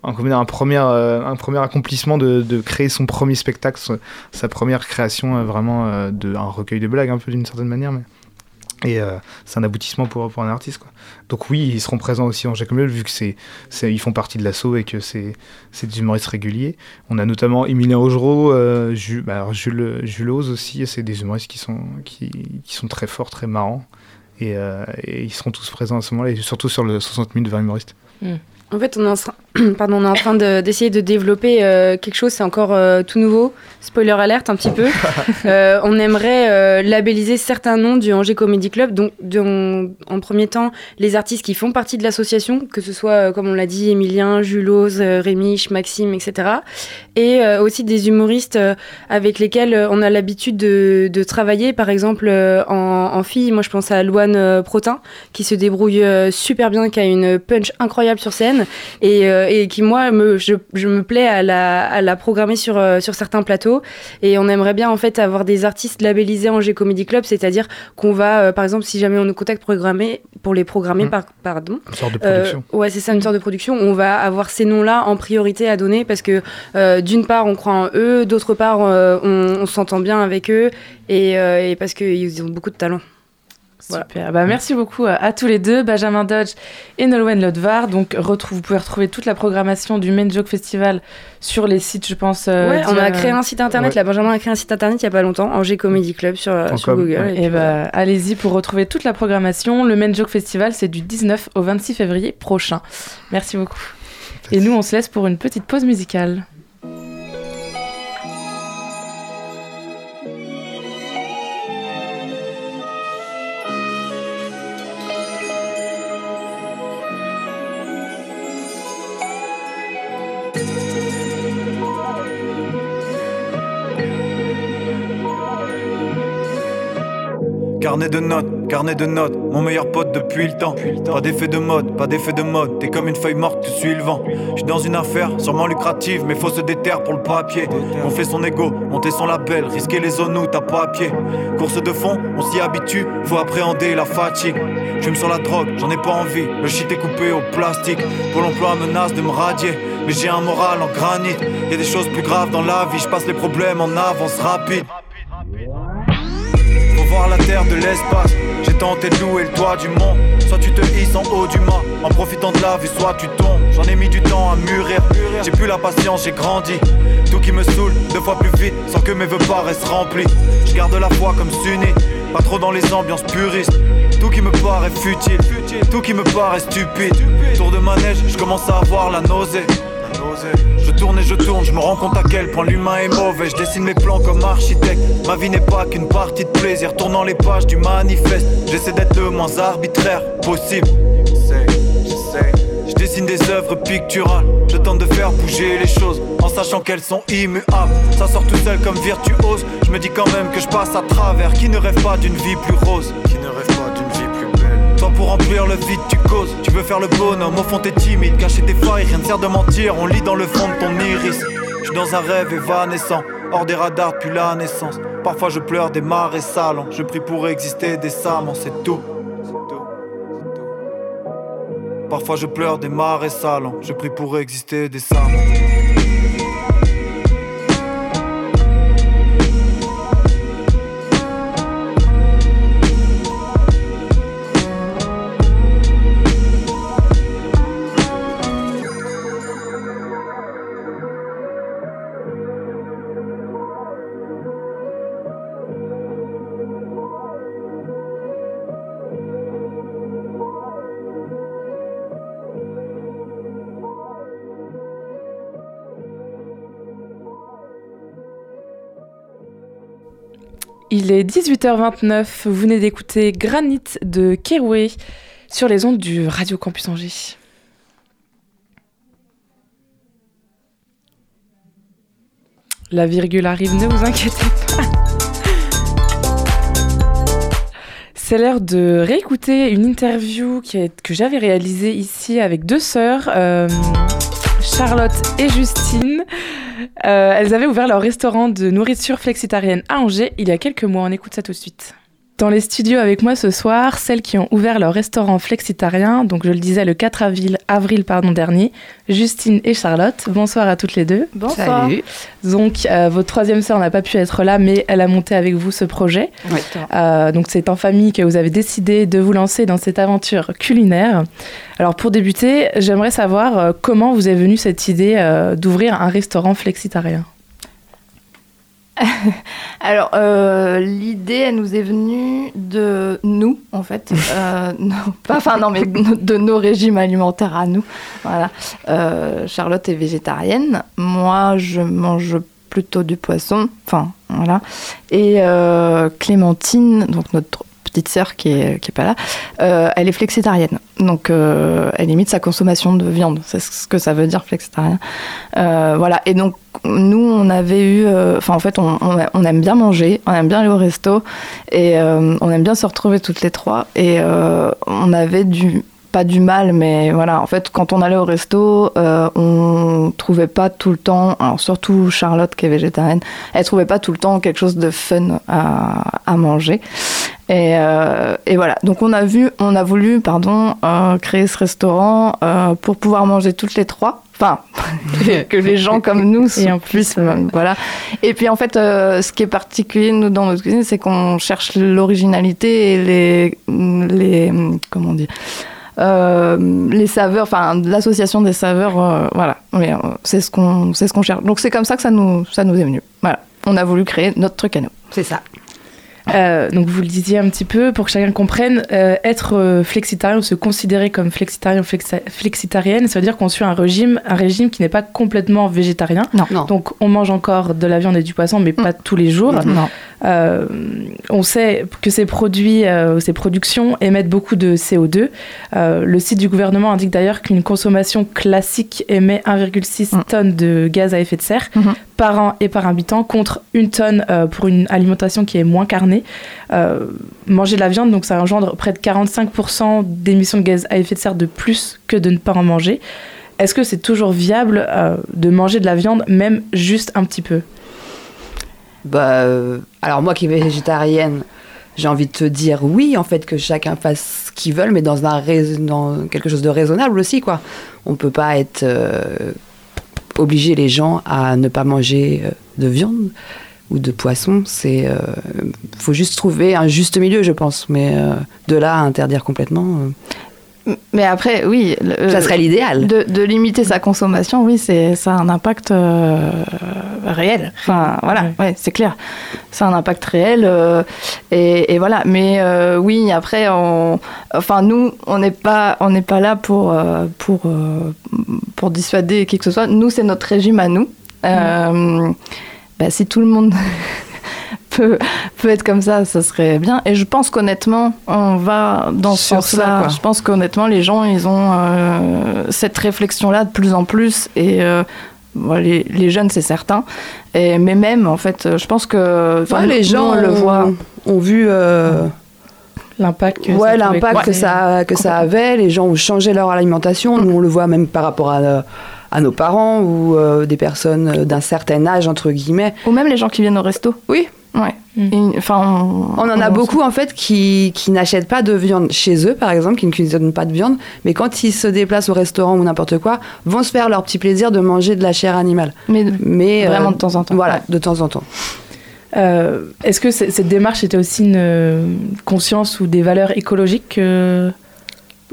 un, un premier, un premier accomplissement de, de créer son premier spectacle, sa première création euh, vraiment euh, de un recueil de blagues, un peu d'une certaine manière. Mais... Et euh, c'est un aboutissement pour, pour un artiste. Quoi. Donc oui, ils seront présents aussi en Jacques vu que c'est, c'est, ils font partie de l'assaut et que c'est, c'est des humoristes réguliers. On a notamment Emilien Augereau, Jules, bah, Jules, Jules Ose aussi, c'est des humoristes qui sont, qui, qui sont très forts, très marrants. Et, ils seront tous présents à ce moment-là, et surtout sur le 60 000 de 20 humoristes. En fait, on est en, train- Pardon, on est en train de- d'essayer de, développer euh, quelque chose, c'est encore euh, tout nouveau. Spoiler alerte un petit peu. Euh, on aimerait labelliser certains noms du Angers Comedy Club. Donc, en premier temps, les artistes qui font partie de l'association, que ce soit, comme on l'a dit, Emilien, Julos, euh, Rémiche, Maxime, etc. Et aussi des humoristes avec lesquels on a l'habitude de, de travailler. Par exemple, en, en fille, moi je pense à Loane Protin, qui se débrouille super bien, qui a une punch incroyable sur scène et, euh, et qui moi me, je, je me plais à la, à la programmer sur, euh, sur certains plateaux et on aimerait bien en fait avoir des artistes labellisés Angers Comedy Club c'est-à-dire qu'on va euh, par exemple si jamais on nous contacte programmer pour les programmer par, pardon Une sorte de production. ouais, c'est ça, une sorte de production. On va avoir ces noms-là en priorité à donner parce que d'une part, on croit en eux, d'autre part, on, on s'entend bien avec eux et, euh, et parce qu'ils ont beaucoup de talent. Voilà. Super. Bah, merci beaucoup à, à tous les deux, Benjamin Dodge et Nolwenn Lodvar. Donc, retrouve, vous pouvez retrouver toute la programmation du Main Joke Festival sur les sites, je pense. euh, ouais, on a créé un site internet, ouais. là, Benjamin a créé un site internet il y a pas longtemps, Angers Comedy Club sur, euh, Point sur com, Google. ouais. et bah, allez-y pour retrouver toute la programmation. Le Main Joke Festival, c'est du 19 au 26 février prochain. Merci beaucoup. Et nous, on se laisse pour une petite pause musicale. Carnet de notes, carnet de notes, mon meilleur pote depuis le temps. Pas d'effet de mode, pas d'effet de mode, t'es comme une feuille morte, tu suis le vent. J'suis dans une affaire, sûrement lucrative, mais faut se déterre pour le papier. On fait son ego, monter son label, risquer les zones où t'as pas à pied. Course de fond, on s'y habitue, faut appréhender la fatigue. J'fume sur la drogue, j'en ai pas envie, le shit est coupé au plastique. Pour l'emploi menace de me radier, mais j'ai un moral en granit. Y des choses plus graves dans la vie, je passe les problèmes en avance rapide. Voir la terre de l'espace. J'ai tenté de louer le toit du monde. Soit tu te hisses en haut du mât, en profitant de la vue, soit tu tombes. J'en ai mis du temps à mûrir. J'ai plus la patience, j'ai grandi. Tout qui me saoule, deux fois plus vite, sans que mes vœux paraissent remplis. Je garde la foi comme Sunni, pas trop dans les ambiances puristes. Tout qui me paraît futile, tout qui me paraît stupide. Tour de manège, je commence à avoir la nausée. Je tourne et je tourne, je me rends compte à quel point l'humain est mauvais. Je dessine mes plans comme architecte. Ma vie n'est pas qu'une partie de plaisir. Tournant les pages du manifeste, j'essaie d'être le moins arbitraire possible. Je dessine des œuvres picturales. Je tente de faire bouger les choses en sachant qu'elles sont immuables. Ça sort tout seul comme virtuose. Je me dis quand même que je passe à travers. Qui ne rêve pas d'une vie plus rose? Pour remplir le vide, tu causes. Tu veux faire le bonhomme, au fond t'es timide. Cacher tes failles, rien ne sert de mentir. On lit dans le fond de ton iris. Je suis dans un rêve évanescent, hors des radars depuis la naissance. Parfois je pleure des marais salants. Je prie pour exister décemment, c'est tout. Parfois je pleure des marais salants. Je prie pour exister décemment. Il est 18h29, vous venez d'écouter Granit de Keroué sur les ondes du Radio Campus Angers. La virgule arrive, ne vous inquiétez pas. C'est l'heure de réécouter une interview que j'avais réalisée ici avec deux sœurs, euh, Charlotte et Justine. Euh, elles avaient ouvert leur restaurant de nourriture flexitarienne à Angers il y a quelques mois. On écoute ça tout de suite. Dans les studios avec moi ce soir, celles qui ont ouvert leur restaurant flexitarien, donc je le disais le 4 avril, avril pardon, dernier, Justine et Charlotte. Bonsoir à toutes les deux. Bonsoir. Salut. Donc euh, votre troisième sœur n'a pas pu être là, mais elle a monté avec vous ce projet. Oui. Euh, donc c'est en famille que vous avez décidé de vous lancer dans cette aventure culinaire. Alors pour débuter, j'aimerais savoir euh, comment vous est venue cette idée euh, d'ouvrir un restaurant flexitarien? Alors, euh, l'idée, elle nous est venue de nous, en fait. Euh, non, pas, enfin, non, mais de nos régimes alimentaires à nous. Voilà. Euh, Charlotte est végétarienne. Moi, je mange plutôt du poisson. Enfin, voilà. Et Clémentine, donc notre petite sœur qui est, qui est pas là, euh, elle est flexitarienne. Donc, euh, elle limite sa consommation de viande. C'est ce que ça veut dire, flexitarien. Euh, voilà. Et donc, nous, on avait eu. Enfin, en fait, on, aime bien manger, on aime bien aller au resto, et on aime bien se retrouver toutes les trois. Et on avait du. Pas du mal, mais voilà, en fait, quand on allait au resto, euh, on trouvait pas tout le temps, alors surtout Charlotte qui est végétarienne, elle trouvait pas tout le temps quelque chose de fun à manger. Et, euh, et voilà, donc on a vu, on a voulu, pardon, euh, créer ce restaurant euh, pour pouvoir manger toutes les trois. Enfin, que les gens comme nous Et en euh, voilà. Et puis en fait, ce qui est particulier nous dans notre cuisine, c'est qu'on cherche l'originalité et les, les, comment on dit, euh, les saveurs, enfin l'association des saveurs, euh, voilà. Mais, euh, c'est ce qu'on, c'est ce qu'on cherche. Donc c'est comme ça que ça nous, ça nous est venu. Voilà. On a voulu créer notre truc à nous. C'est ça. Euh, donc vous le disiez un petit peu pour que chacun comprenne, euh, être euh, flexitarien ou se considérer comme flexitarien ou flexa- flexitarienne, ça veut dire qu'on suit un régime, un régime qui n'est pas complètement végétarien. Non. Non. Donc on mange encore de la viande et du poisson, mais pas tous les jours. Non. Euh, on sait que ces produits, euh, ces productions émettent beaucoup de CO2. Euh, le site du gouvernement indique d'ailleurs qu'une consommation classique émet 1,6 Mm. tonnes de gaz à effet de serre Mhm. par an et par habitant, contre une tonne pour une alimentation qui est moins carnée. Manger de la viande, donc ça engendre près de 45% d'émissions de gaz à effet de serre de plus que de ne pas en manger. Est-ce que c'est toujours viable de manger de la viande, même juste un petit peu? Bah, euh, alors moi qui est végétarienne, j'ai envie de te dire oui, en fait, que chacun fasse ce qu'il veut, mais dans, quelque chose de raisonnable aussi, quoi. On peut pas être euh, obliger les gens à ne pas manger euh, de viande ou de poisson. C'est, euh, faut juste trouver un juste milieu, je pense. Mais de là à interdire complètement, Mais après, oui. le- euh, ça serait l'idéal. de, de limiter sa consommation, oui, c'est ça a un impact euh, réel. Enfin, voilà, Ouais. ouais, c'est clair. Ça a un impact réel. euh, et, et voilà. Mais euh, oui, après, on, enfin, nous, on n'est pas, on n'est pas là pour euh, pour euh, pour dissuader qui que ce soit. Nous, c'est notre régime à nous. Euh, bah, si tout le monde peut, peut être comme ça, ça serait bien. Et je pense qu'honnêtement, on va dans ce sens-là. Je pense qu'honnêtement, les gens, ils ont euh, cette réflexion-là de plus en plus. Et euh, bon, les, les jeunes, c'est certain. Et, mais même, en fait, je pense que Ouais, les gens on le voit. ont vu. euh, L'impact que ouais, l'impact que ça, que ça avait. Les gens ont changé leur alimentation. Nous, on le voit même par rapport à, à nos parents ou euh, des personnes d'un certain âge, entre guillemets. Ou même les gens qui viennent au resto. Oui. Ouais. Mm. Et, Enfin, on, On en a on- beaucoup, en fait, qui, qui n'achètent pas de viande chez eux, par exemple, qui ne cuisinent pas de viande, mais quand ils se déplacent au restaurant ou n'importe quoi, vont se faire leur petit plaisir de manger de la chair animale. Mais Mais, euh, vraiment de temps en temps. Voilà, Ouais. de temps en temps. Euh, Est-ce que cette démarche était aussi une conscience ou des valeurs écologiques que-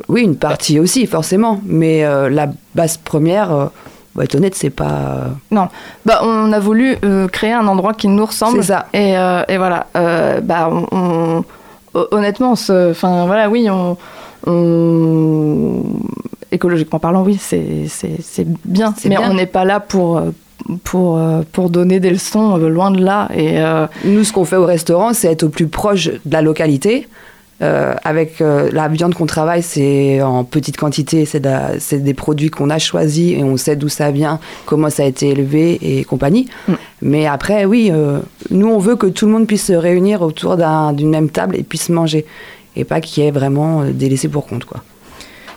Oui, une partie aussi, forcément. Mais euh, la base première, euh, on va être honnête, c'est pas. Bah, on a voulu euh, créer un endroit qui nous ressemble. C'est ça. Et, euh, et voilà. Euh, bah, on, on- ho- honnêtement, enfin voilà, oui, on, on- écologiquement parlant, oui, c'est c'est- c'est bien. C'est Mais bien. on n'est pas là pour euh, pour, euh, pour donner des leçons, euh, loin de là. Et, euh, Nous, ce qu'on fait au restaurant, c'est être au plus proche de la localité. Euh, avec euh, la viande qu'on travaille, c'est en petite quantité, c'est de des produits qu'on a choisis et on sait d'où ça vient, comment ça a été élevé et compagnie. Mm. Mais après, oui, euh, nous, on veut que tout le monde puisse se réunir autour d'un- d'une même table et puisse manger. Et pas qu'il y ait vraiment des laissés pour compte, quoi.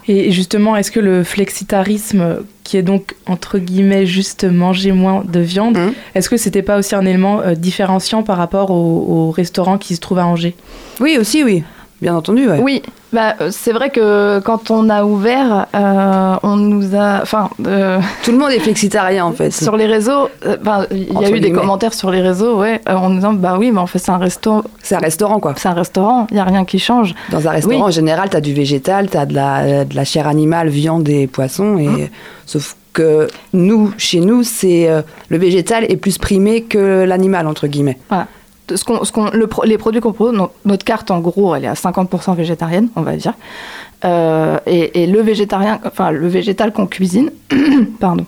Et justement, est-ce que le flexitarisme, qui est donc entre guillemets juste manger moins de viande, Mhm. est-ce que c'était pas aussi un élément différenciant par rapport au, au restaurant qui se trouve à Angers? Oui, aussi, oui. Bien entendu, ouais. Oui, bah, euh, c'est vrai que quand on a ouvert, euh, on nous a. Enfin, euh, Tout le monde est flexitarien, en fait. sur les réseaux, euh, il y a eu des commentaires sur les réseaux, ouais, en disant bah oui, mais en fait, c'est un resto, C'est un restaurant, quoi. c'est un restaurant, il n'y a rien qui change. Dans un restaurant, Oui. en général, tu as du végétal, tu as de la, de la chair animale, viande et poisson. Et, Mmh. Sauf que nous, chez nous, c'est le végétal est plus primé que l'animal, entre guillemets. Ce qu'on, ce qu'on- le pro- les produits qu'on propose, no- notre carte en gros, elle est à 50% végétarienne, on va dire. Euh, et, et le végétarien, enfin le végétal qu'on cuisine, pardon,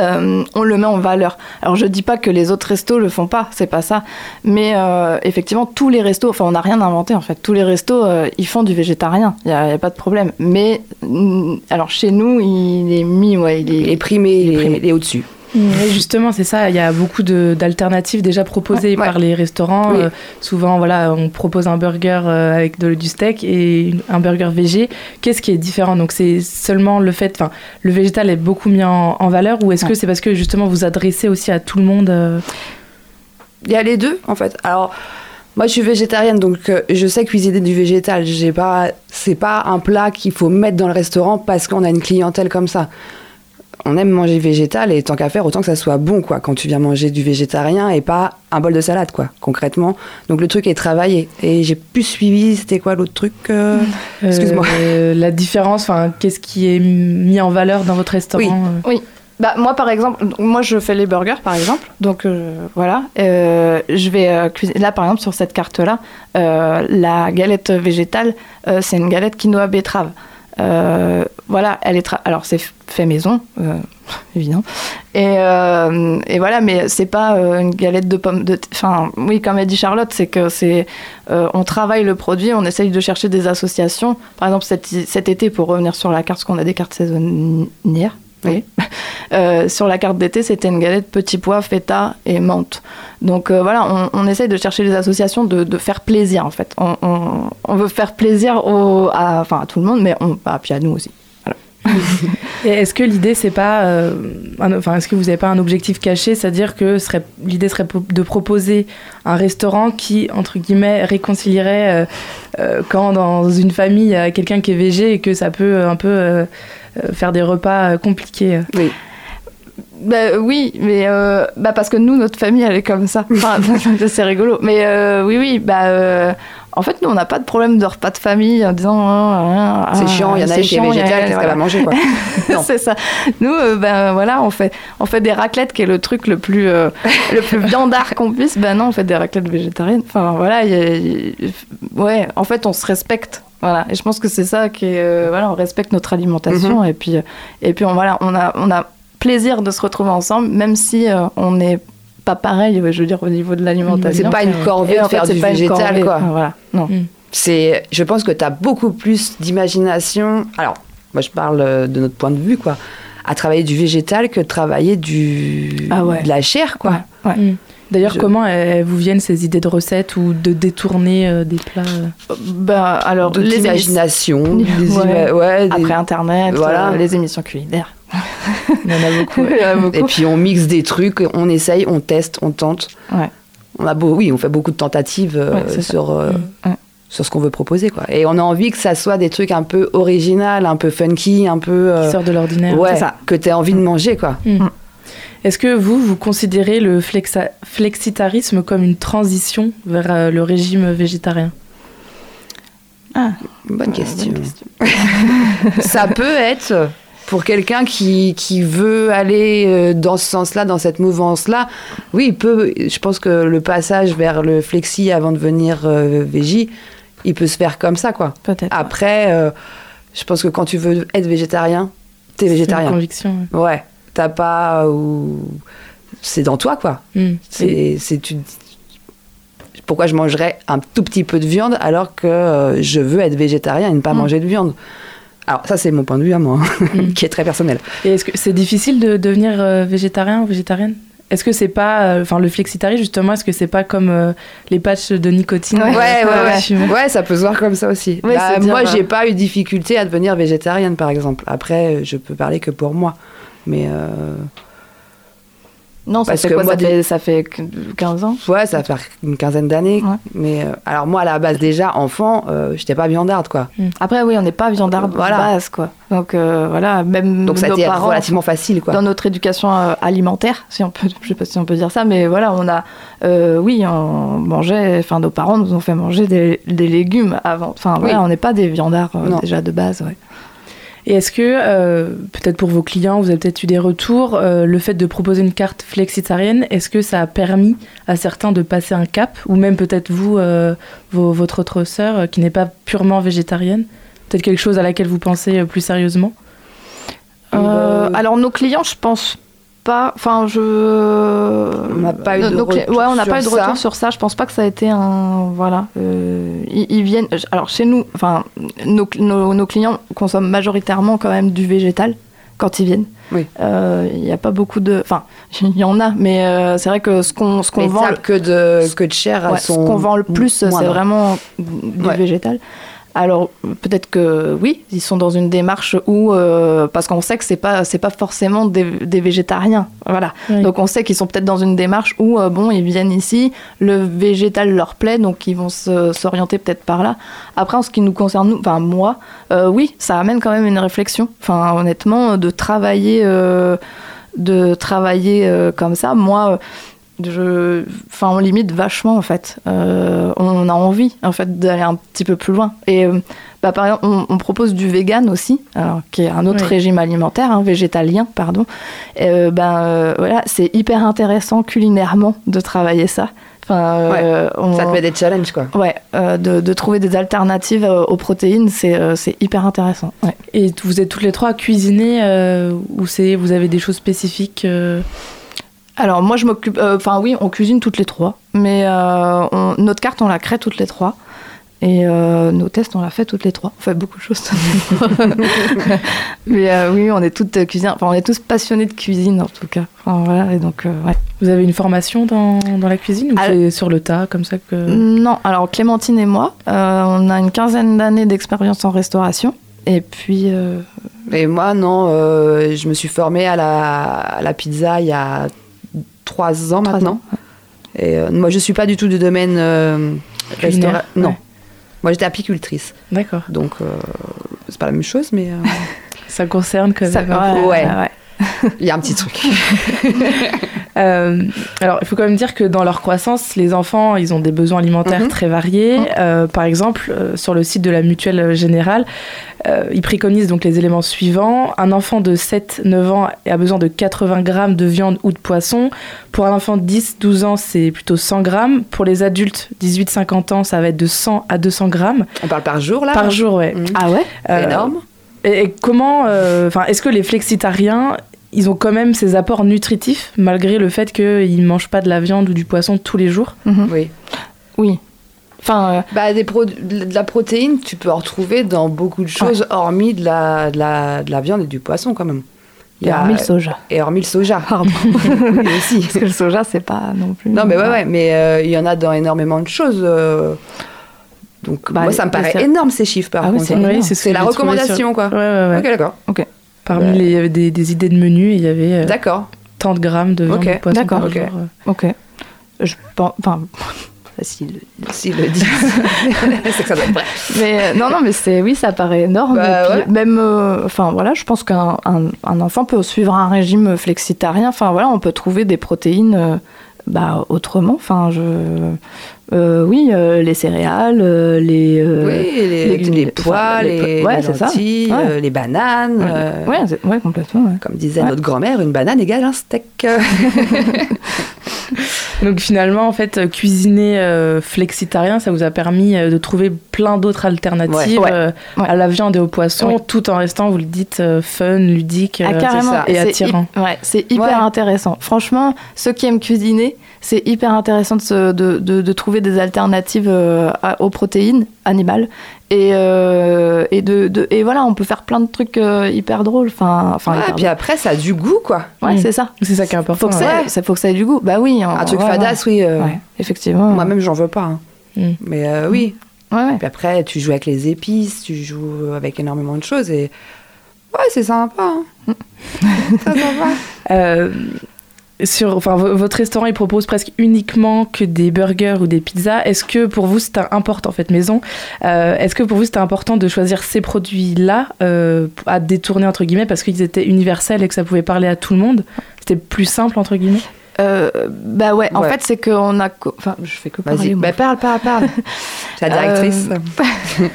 euh, on le met en valeur. Alors je dis pas que les autres restos le font pas, c'est pas ça. Mais euh, effectivement, tous les restos, enfin on n'a rien inventé en fait. Tous les restos, euh, ils font du végétarien, il y, a pas de problème. Mais mm, alors chez nous, il est mis, ouais, il est, Il est primé, il est, primé. il est au-dessus. Et justement, c'est ça. Il y a beaucoup de- d'alternatives déjà proposées Ouais, par les restaurants. Oui. Euh, souvent, voilà, on propose un burger euh, avec de- du steak et un burger végé. Qu'est-ce qui est différent? Donc, c'est seulement le fait, enfin, le végétal est beaucoup mis en, en valeur, ou est-ce que c'est parce que justement vous adressez aussi à tout le monde euh, Il y a les deux, en fait. Alors, moi, je suis végétarienne, donc euh, je sais cuisiner du végétal. J'ai pas, c'est pas un plat qu'il faut mettre dans le restaurant parce qu'on a une clientèle comme ça. On aime manger végétal et tant qu'à faire, autant que ça soit bon, quoi, quand tu viens manger du végétarien et pas un bol de salade, quoi, concrètement. Donc le truc est travaillé. Et j'ai plus suivi, c'était quoi l'autre truc euh, Excuse-moi. euh, la différence, enfin, qu'est-ce qui est mis en valeur dans votre restaurant euh Bah, moi, par exemple, moi, je fais les burgers, par exemple. Donc, euh, voilà. Euh, je vais euh, cuisiner. Là, par exemple, sur cette carte-là, euh, la galette végétale, euh, c'est une galette quinoa betterave. Euh, voilà, elle est. Alors, c'est fait maison, euh, évidemment. Et, euh, et voilà, mais c'est pas une galette de pommes de. Enfin, oui, comme a dit Charlotte, c'est que c'est. on travaille le produit, on essaye de chercher des associations. Par exemple, cet, cet été, pour revenir sur la carte, parce qu'on a des cartes saisonnières. Oui. Euh, sur la carte d'été, c'était une galette petit pois, feta et menthe. Donc euh, voilà, on, on essaye de chercher les associations, de, de faire plaisir en fait. On, on- on veut faire plaisir au, à, enfin, à tout le monde, mais on, puis à nous aussi. Et est-ce que l'idée, c'est pas. euh, un- enfin, est-ce que vous n'avez pas un objectif caché C'est-à-dire que l'idée serait de proposer un restaurant qui, entre guillemets, réconcilierait euh, euh, quand dans une famille, il y a quelqu'un qui est végé et que ça peut un peu faire des repas euh, compliqués. Oui. Bah, oui, mais euh, bah, parce que nous, notre famille, elle est comme ça. Enfin, c'est rigolo. Mais euh, oui, oui, bah, euh, en fait, nous, on n'a pas de problème de repas de famille en disant. ah, ah, C'est chiant, il y en a qui est végétale, qu'est-ce qu'elle va manger, quoi. C'est ça. Nous, euh, ben voilà, on fait, on fait des raclettes, qui est le truc le plus, euh, le plus viandard qu'on puisse. Ben non, on fait des raclettes végétariennes. Enfin voilà, y a- y ouais, en fait, on se respecte. Voilà, et je pense que c'est ça qui est, euh, voilà, on respecte notre alimentation Mhm. et puis, euh, et puis on, voilà, on a, on a plaisir de se retrouver ensemble, même si on n'est pas pareil, je veux dire, au niveau de l'alimentation. C'est pas une corvée de fait, faire c'est du végétal, quoi. Voilà, non. C'est, je pense que tu as beaucoup plus d'imagination. Alors, moi, je parle euh, de notre point de vue, quoi. À travailler du végétal que de travailler du, Ah ouais. de la chair, quoi. Ouais, ouais. Mm. D'ailleurs, Je- comment elles vous viennent ces idées de recettes ou de détourner euh, des plats euh Bah, alors, De les l'imagination. des Ouais. ima- ouais, des- Après Internet, Voilà. euh, les émissions culinaires. Il y en a beaucoup. Il y en a beaucoup. Et puis on mixe des trucs, on essaye, on teste, on tente. Ouais. On a beau, oui, on fait beaucoup de tentatives euh, sur, euh, Mm. Ouais. sur ce qu'on veut proposer, quoi. Et on a envie que ça soit des trucs un peu original, un peu funky, un peu. euh, qui sortent de l'ordinaire. ouais, ça. que tu as envie de manger, quoi. Mm. Est-ce que vous, vous considérez le flexa- flexitarisme comme une transition vers euh, le régime végétarien? Bonne question. ça peut être pour quelqu'un qui, qui veut aller euh, dans ce sens-là, dans cette mouvance-là. Oui, il peut. Je pense que le passage vers le flexi avant de venir euh, végi, il peut se faire comme ça, quoi. Peut-être. Après, euh, je pense que quand tu veux être végétarien, t'es C'est une végétarien. conviction. ouais. Ouais. T'as pas ou c'est dans toi quoi. Mm. C'est c'est tu pourquoi je mangerais un tout petit peu de viande alors que euh, je veux être végétarien et ne pas Mm. manger de viande? Alors ça c'est mon point de vue à moi, Mm. qui est très personnel. Et est-ce que c'est difficile de devenir euh, végétarien ou végétarienne? Est-ce que c'est pas, euh, enfin le flexitari justement, est-ce que c'est pas comme euh, les patchs de nicotine? Ouais, ouais, ouais. Ouais, ça peut se voir comme ça aussi. Ouais, Bah, moi, euh, j'ai pas eu de difficulté à devenir végétarienne, par exemple. Après, euh, je peux parler que pour moi. Mais euh, Non, ça Parce fait que quoi moi, ça, fait, ça fait 15 ans? Ouais, ça fait une quinzaine d'années. Mais euh, alors moi, à la base, déjà, enfant, euh, j'étais pas viandarde, quoi. Après, oui, on n'est pas viandard de base, quoi. Donc, euh, voilà, même Donc ça a nos été parents, relativement facile, quoi. Dans notre éducation alimentaire, si on peut, je sais pas si on peut dire ça, mais voilà, on a, oui, on mangeait, enfin, nos parents nous ont fait manger des, des légumes avant. Enfin, voilà, Oui. on n'est pas des viandards déjà de base, ouais. Et est-ce que, euh, peut-être pour vos clients, vous avez peut-être eu des retours, euh, le fait de proposer une carte flexitarienne, est-ce que ça a permis à certains de passer un cap Ou même peut-être vous, euh, vos- votre autre sœur, qui n'est pas purement végétarienne Peut-être quelque chose à laquelle vous pensez plus sérieusement? Alors nos clients, je pense pas. Enfin, je. On n'a pas eu de cli- retour Ouais, on n'a sur pas eu de ça. retour sur ça. Je pense pas que ça a été un. Voilà. euh, ils, ils viennent. Alors chez nous, enfin, nos, nos- nos clients consomment majoritairement quand même du végétal quand ils viennent. Oui. Euh, Il n'y a pas beaucoup de. Enfin, il y en a, mais euh, c'est vrai que ce qu'on ce qu'on vend. que de que de chair, Ouais, ce sont qu'on vend le plus, c'est vraiment du Ouais. végétal. Alors peut-être que oui, ils sont dans une démarche où euh, parce qu'on sait que c'est pas c'est pas forcément des, des végétariens, voilà. Oui. Donc on sait qu'ils sont peut-être dans une démarche où euh, bon ils viennent ici, le végétal leur plaît, donc ils vont se- s'orienter peut-être par là. Après en ce qui nous concerne nous, enfin moi, euh, oui, ça amène quand même une réflexion. Enfin honnêtement de travailler de travailler comme ça, moi. Je, enfin, on limite vachement en fait. Euh, on a envie en fait d'aller un petit peu plus loin. Et euh, bah, par exemple, on, on propose du vegan aussi, alors, qui est un autre Oui. régime alimentaire, hein, végétalien, pardon. Et, euh, ben euh, voilà, c'est hyper intéressant culinairement de travailler ça. Enfin, euh, on- Ça te met des challenges, quoi. Ouais, euh, de, de trouver des alternatives euh, aux protéines, c'est euh, hyper intéressant. Ouais. Et vous êtes toutes les trois à cuisiner euh, ou c'est vous avez des choses spécifiques euh, Alors moi je m'occupe, euh, enfin oui, on cuisine toutes les trois, mais euh, on- notre carte on la crée toutes les trois. Et euh, nos tests, on l'a fait toutes les trois. On fait beaucoup de choses. mais euh, oui, on est toutes cuisines. Enfin, on est tous passionnés de cuisine en tout cas. Enfin, voilà, et donc, euh, ouais. Vous avez une formation dans, dans la cuisine ou Ah, c'est sur le tas comme ça que Non, alors Clémentine et moi, euh, on a une quinzaine d'années d'expérience en restauration. Et puis, euh, Et moi, non, euh, je me suis formée à la, à la pizza il y a trois ans Trois maintenant. ans, Et euh, moi, je suis pas du tout du domaine euh, Non. Moi, j'étais apicultrice. D'accord. Donc, euh, c'est pas la même chose, mais euh, Ça concerne quand ça, même. ouais, ouais. ouais, ouais. Il y a un petit truc. Euh, alors, il faut quand même dire que dans leur croissance, les enfants, ils ont des besoins alimentaires Mhm. très variés. Mhm. Euh, par exemple, euh, sur le site de la Mutuelle Générale, euh, ils préconisent donc les éléments suivants. Un enfant de 7-9 ans a besoin de 80 grammes de viande ou de poisson. Pour un enfant de 10-12 ans, c'est plutôt 100 grammes. Pour les adultes 18-50 ans, ça va être de 100 à 200 grammes. On parle par jour, là? Par jour, ouais. Mhm. Ah ouais? C'est Euh, énorme. Et, et comment, euh, enfin, est-ce que les flexitariens, ils ont quand même ces apports nutritifs malgré le fait qu'ils ne mangent pas de la viande ou du poisson tous les jours? Mhm. Oui. Oui. Enfin, euh, Bah, des pro- de la protéine, tu peux en retrouver dans beaucoup de choses, hormis de la, de, la, de la viande et du poisson, quand même. Il y et a- hormis le soja. Et hormis le soja. Pardon. Oui, aussi. Parce que le soja, c'est pas non plus. Non, mais ouais, ouais, mais euh, il y en a dans énormément de choses. euh. Donc, Bah, moi, ça me paraît énorme, ces chiffres, par Ah oui, contre. c'est hein. énorme. ce C'est la recommandation, sur- quoi. Ouais, ouais, ouais. Ok, d'accord. Parmi Ouais. les, il y avait des, des idées de menu, il y avait euh, D'accord. tant de grammes de viande Ok, de poisson d'accord, par ok. jour, euh. Ok. Je pense. Enfin. Facile. S'ils le disent, c'est que ça doit être vrai. Mais euh, non, non, mais c'est oui, ça paraît énorme. Bah, puis, ouais. Même, euh, enfin voilà, je pense qu'un un, un enfant peut suivre un régime flexitarien. Enfin voilà, on peut trouver des protéines euh, bah, autrement. Enfin, je, euh, oui, euh, les céréales, euh, les, euh, oui, les, les- les, pois, les les, po- ouais, les c'est ça. lentilles, Ouais. euh, les bananes. ouais, euh, ouais, complètement. ouais. Comme disait Ouais. notre grand-mère, une banane égale un steak. Donc finalement, en fait, cuisiner euh, flexitarien, ça vous a permis de trouver plein d'autres alternatives Ouais. euh, Ouais. à la viande et au poisson, tout en restant, vous le dites, euh, fun, ludique Ah, euh, et C'est attirant. c'est hyper Ouais. intéressant. Franchement, ceux qui aiment cuisiner, c'est hyper intéressant de, se- de, de- de trouver des alternatives euh, à- aux protéines animales. Et, euh, et, de, de- et voilà, on peut faire plein de trucs euh, hyper drôles. Enfin, enfin Ouais, hyper puis après, ça a du goût, quoi. Ouais, Mm. c'est ça. C'est ça qui est Faut important. que, ouais. ça, ça- faut que ça ait du goût. Bah oui. Un en- truc ouais, fadasse, oui. euh, effectivement. Moi-même, j'en veux pas. hein. Mm. Mais euh, oui. Ouais, ouais. Puis après, tu joues avec les épices, tu joues avec énormément de choses et ouais, c'est sympa. hein. C'est sympa. Euh, sur, enfin, vo- votre restaurant, il propose presque uniquement que des burgers ou des pizzas. Est-ce que pour vous, c'était important, en fait, maison, euh, est-ce que pour vous, c'était important de choisir ces produits-là euh, à détourner, entre guillemets, parce qu'ils étaient universels et que ça pouvait parler à tout le monde? C'était plus simple, entre guillemets? Euh, bah ouais, en Ouais. fait, c'est qu'on a. Enfin, je fais que parler. Bah, parle, parle, parle. C'est la directrice.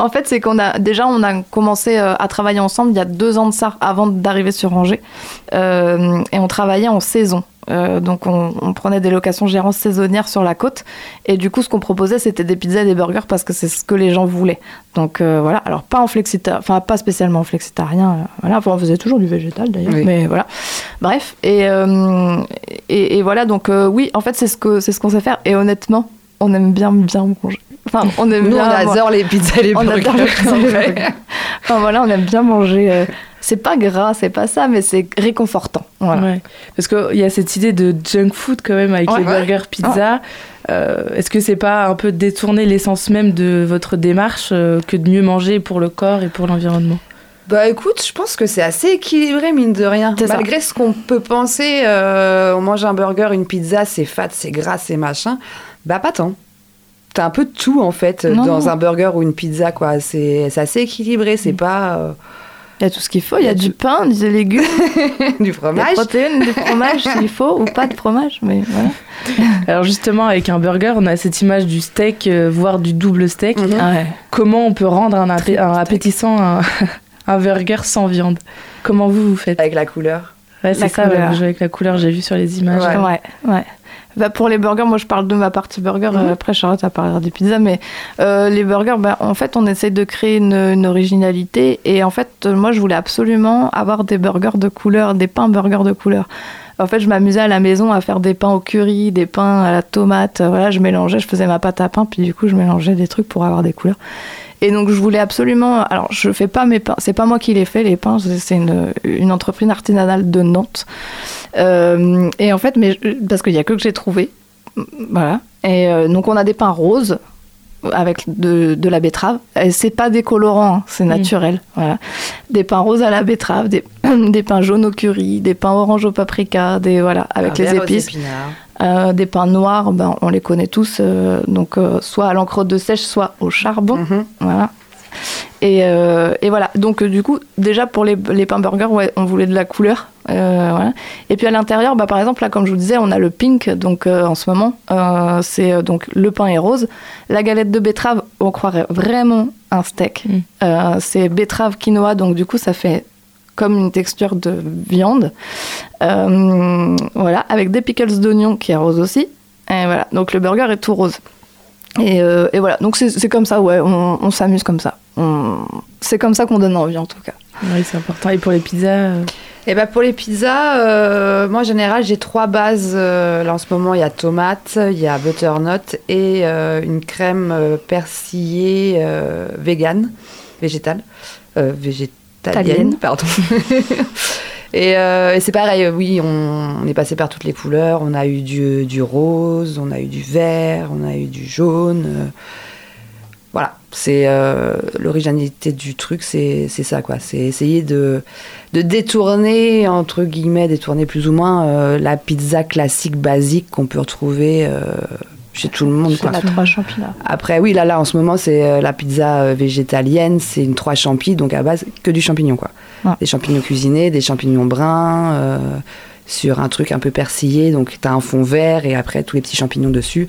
En fait, c'est qu'on a déjà on a commencé euh, à travailler ensemble il y a deux ans de ça, avant d'arriver sur Angers, Euh, et on travaillait en saison. Euh, donc on, on prenait des locations gérantes saisonnières sur la côte, et du coup ce qu'on proposait c'était des pizzas et des burgers parce que c'est ce que les gens voulaient. Donc euh, voilà, alors pas en flexita, enfin pas spécialement en flexitarien, euh, voilà, Enfin, on faisait toujours du végétal d'ailleurs, Oui. mais voilà. Bref, et, et, et voilà donc oui, en fait c'est ce que c'est ce qu'on sait faire, et honnêtement on aime bien bien manger. Enfin, on aime Nous, on bien adore les pizzas et les on burgers. adore les c'est pizzas et les burgers. Enfin voilà, on aime bien manger. euh, c'est pas gras, c'est pas ça, mais c'est réconfortant. Voilà. Ouais. Parce qu'il y a cette idée de junk food quand même avec Ouais. les burgers, pizza. Euh, Est-ce que c'est pas un peu détourner l'essence même de votre démarche euh, que de mieux manger pour le corps et pour l'environnement? Bah écoute, je pense que c'est assez équilibré, mine de rien. Ça. Malgré ce qu'on peut penser, euh, on mange un burger, une pizza, c'est fat, c'est gras, c'est machin. Bah pas tant. T'as un peu de tout en fait Non, dans non. un burger ou une pizza quoi. C'est c'est assez équilibré, c'est pas euh, Il y a tout ce qu'il faut. Il y a du pain, des légumes, du des fromage. protéines, du fromage s'il faut, ou pas de fromage, mais voilà. Alors justement, avec un burger, on a cette image du steak, euh, voire du double steak. Mhm. Ah ouais. Comment on peut rendre un, appé- un appétissant un, un burger sans viande? Comment vous vous faites? Avec la couleur. Ouais, c'est ça, ouais, couleur. vous jouez avec la couleur, j'ai vu sur les images. Ouais. Ouais, ouais. Bah, pour les burgers, moi je parle de ma partie burger, euh, après Charlotte a parlé des pizzas, mais euh, les burgers, bah, en fait on essaie de créer une, une originalité et en fait euh, moi je voulais absolument avoir des burgers de couleur, des pains burgers de couleur. En fait je m'amusais à la maison à faire des pains au curry, des pains à la tomate, voilà je mélangeais, je faisais ma pâte à pain, puis du coup je mélangeais des trucs pour avoir des couleurs. Et donc je voulais absolument. Alors je fais pas mes pains, c'est pas moi qui les fais les pains, c'est une, une entreprise artisanale de Nantes. Euh, et en fait, mais parce qu'il y a que que j'ai trouvé, voilà. Et euh, donc on a des pains roses avec de, de la betterave. Et c'est pas des colorants, hein, c'est naturel. Voilà. Des pains roses à la betterave, des, des pains jaunes au curry, des pains orange au paprika, des voilà avec les aux épices. épinards. Euh, des pains noirs, ben, on les connaît tous, euh, donc euh, soit à l'encre de sèche, soit au charbon. Mhm. Voilà. Et, euh, et voilà, donc euh, du coup, déjà pour les, les pains burgers, ouais, on voulait de la couleur. euh, voilà. Et puis à l'intérieur, bah, par exemple, là, comme je vous disais, on a le pink, donc euh, en ce moment, euh, c'est donc le pain est rose. La galette de betterave, on croirait vraiment un steak. Mm. Euh, c'est betterave quinoa, donc du coup, ça fait comme une texture de viande. Euh, voilà, avec des pickles d'oignon qui est rose aussi. Et voilà, donc le burger est tout rose. Et, euh, et voilà, donc c'est c'est comme ça, ouais, on, on s'amuse comme ça. C'est comme ça qu'on donne envie en tout cas. Oui, c'est important. Et pour les pizzas euh, Et ben pour les pizzas, euh, moi en général j'ai trois bases. là en ce moment il y a tomate, il y a butternut et euh, une crème persillée euh, vegan, végétale, euh, végétalienne, Italienne. pardon. et, euh, et c'est pareil, oui, on, est passé par toutes les couleurs. On a eu du, rose, on a eu du vert, on a eu du jaune. voilà, c'est euh, l'originalité du truc, c'est ça quoi. C'est essayer de, de détourner, entre guillemets, détourner plus ou moins euh, la pizza classique basique qu'on peut retrouver chez tout le monde. Quoi. La trois champignons. Après, oui, là, là, en ce moment, c'est euh, la pizza euh, végétalienne, c'est une trois champis, donc à base que du champignon, quoi. Ouais. Des champignons cuisinés, des champignons bruns, euh, sur un truc un peu persillé, donc t'as un fond vert et après tous les petits champignons dessus.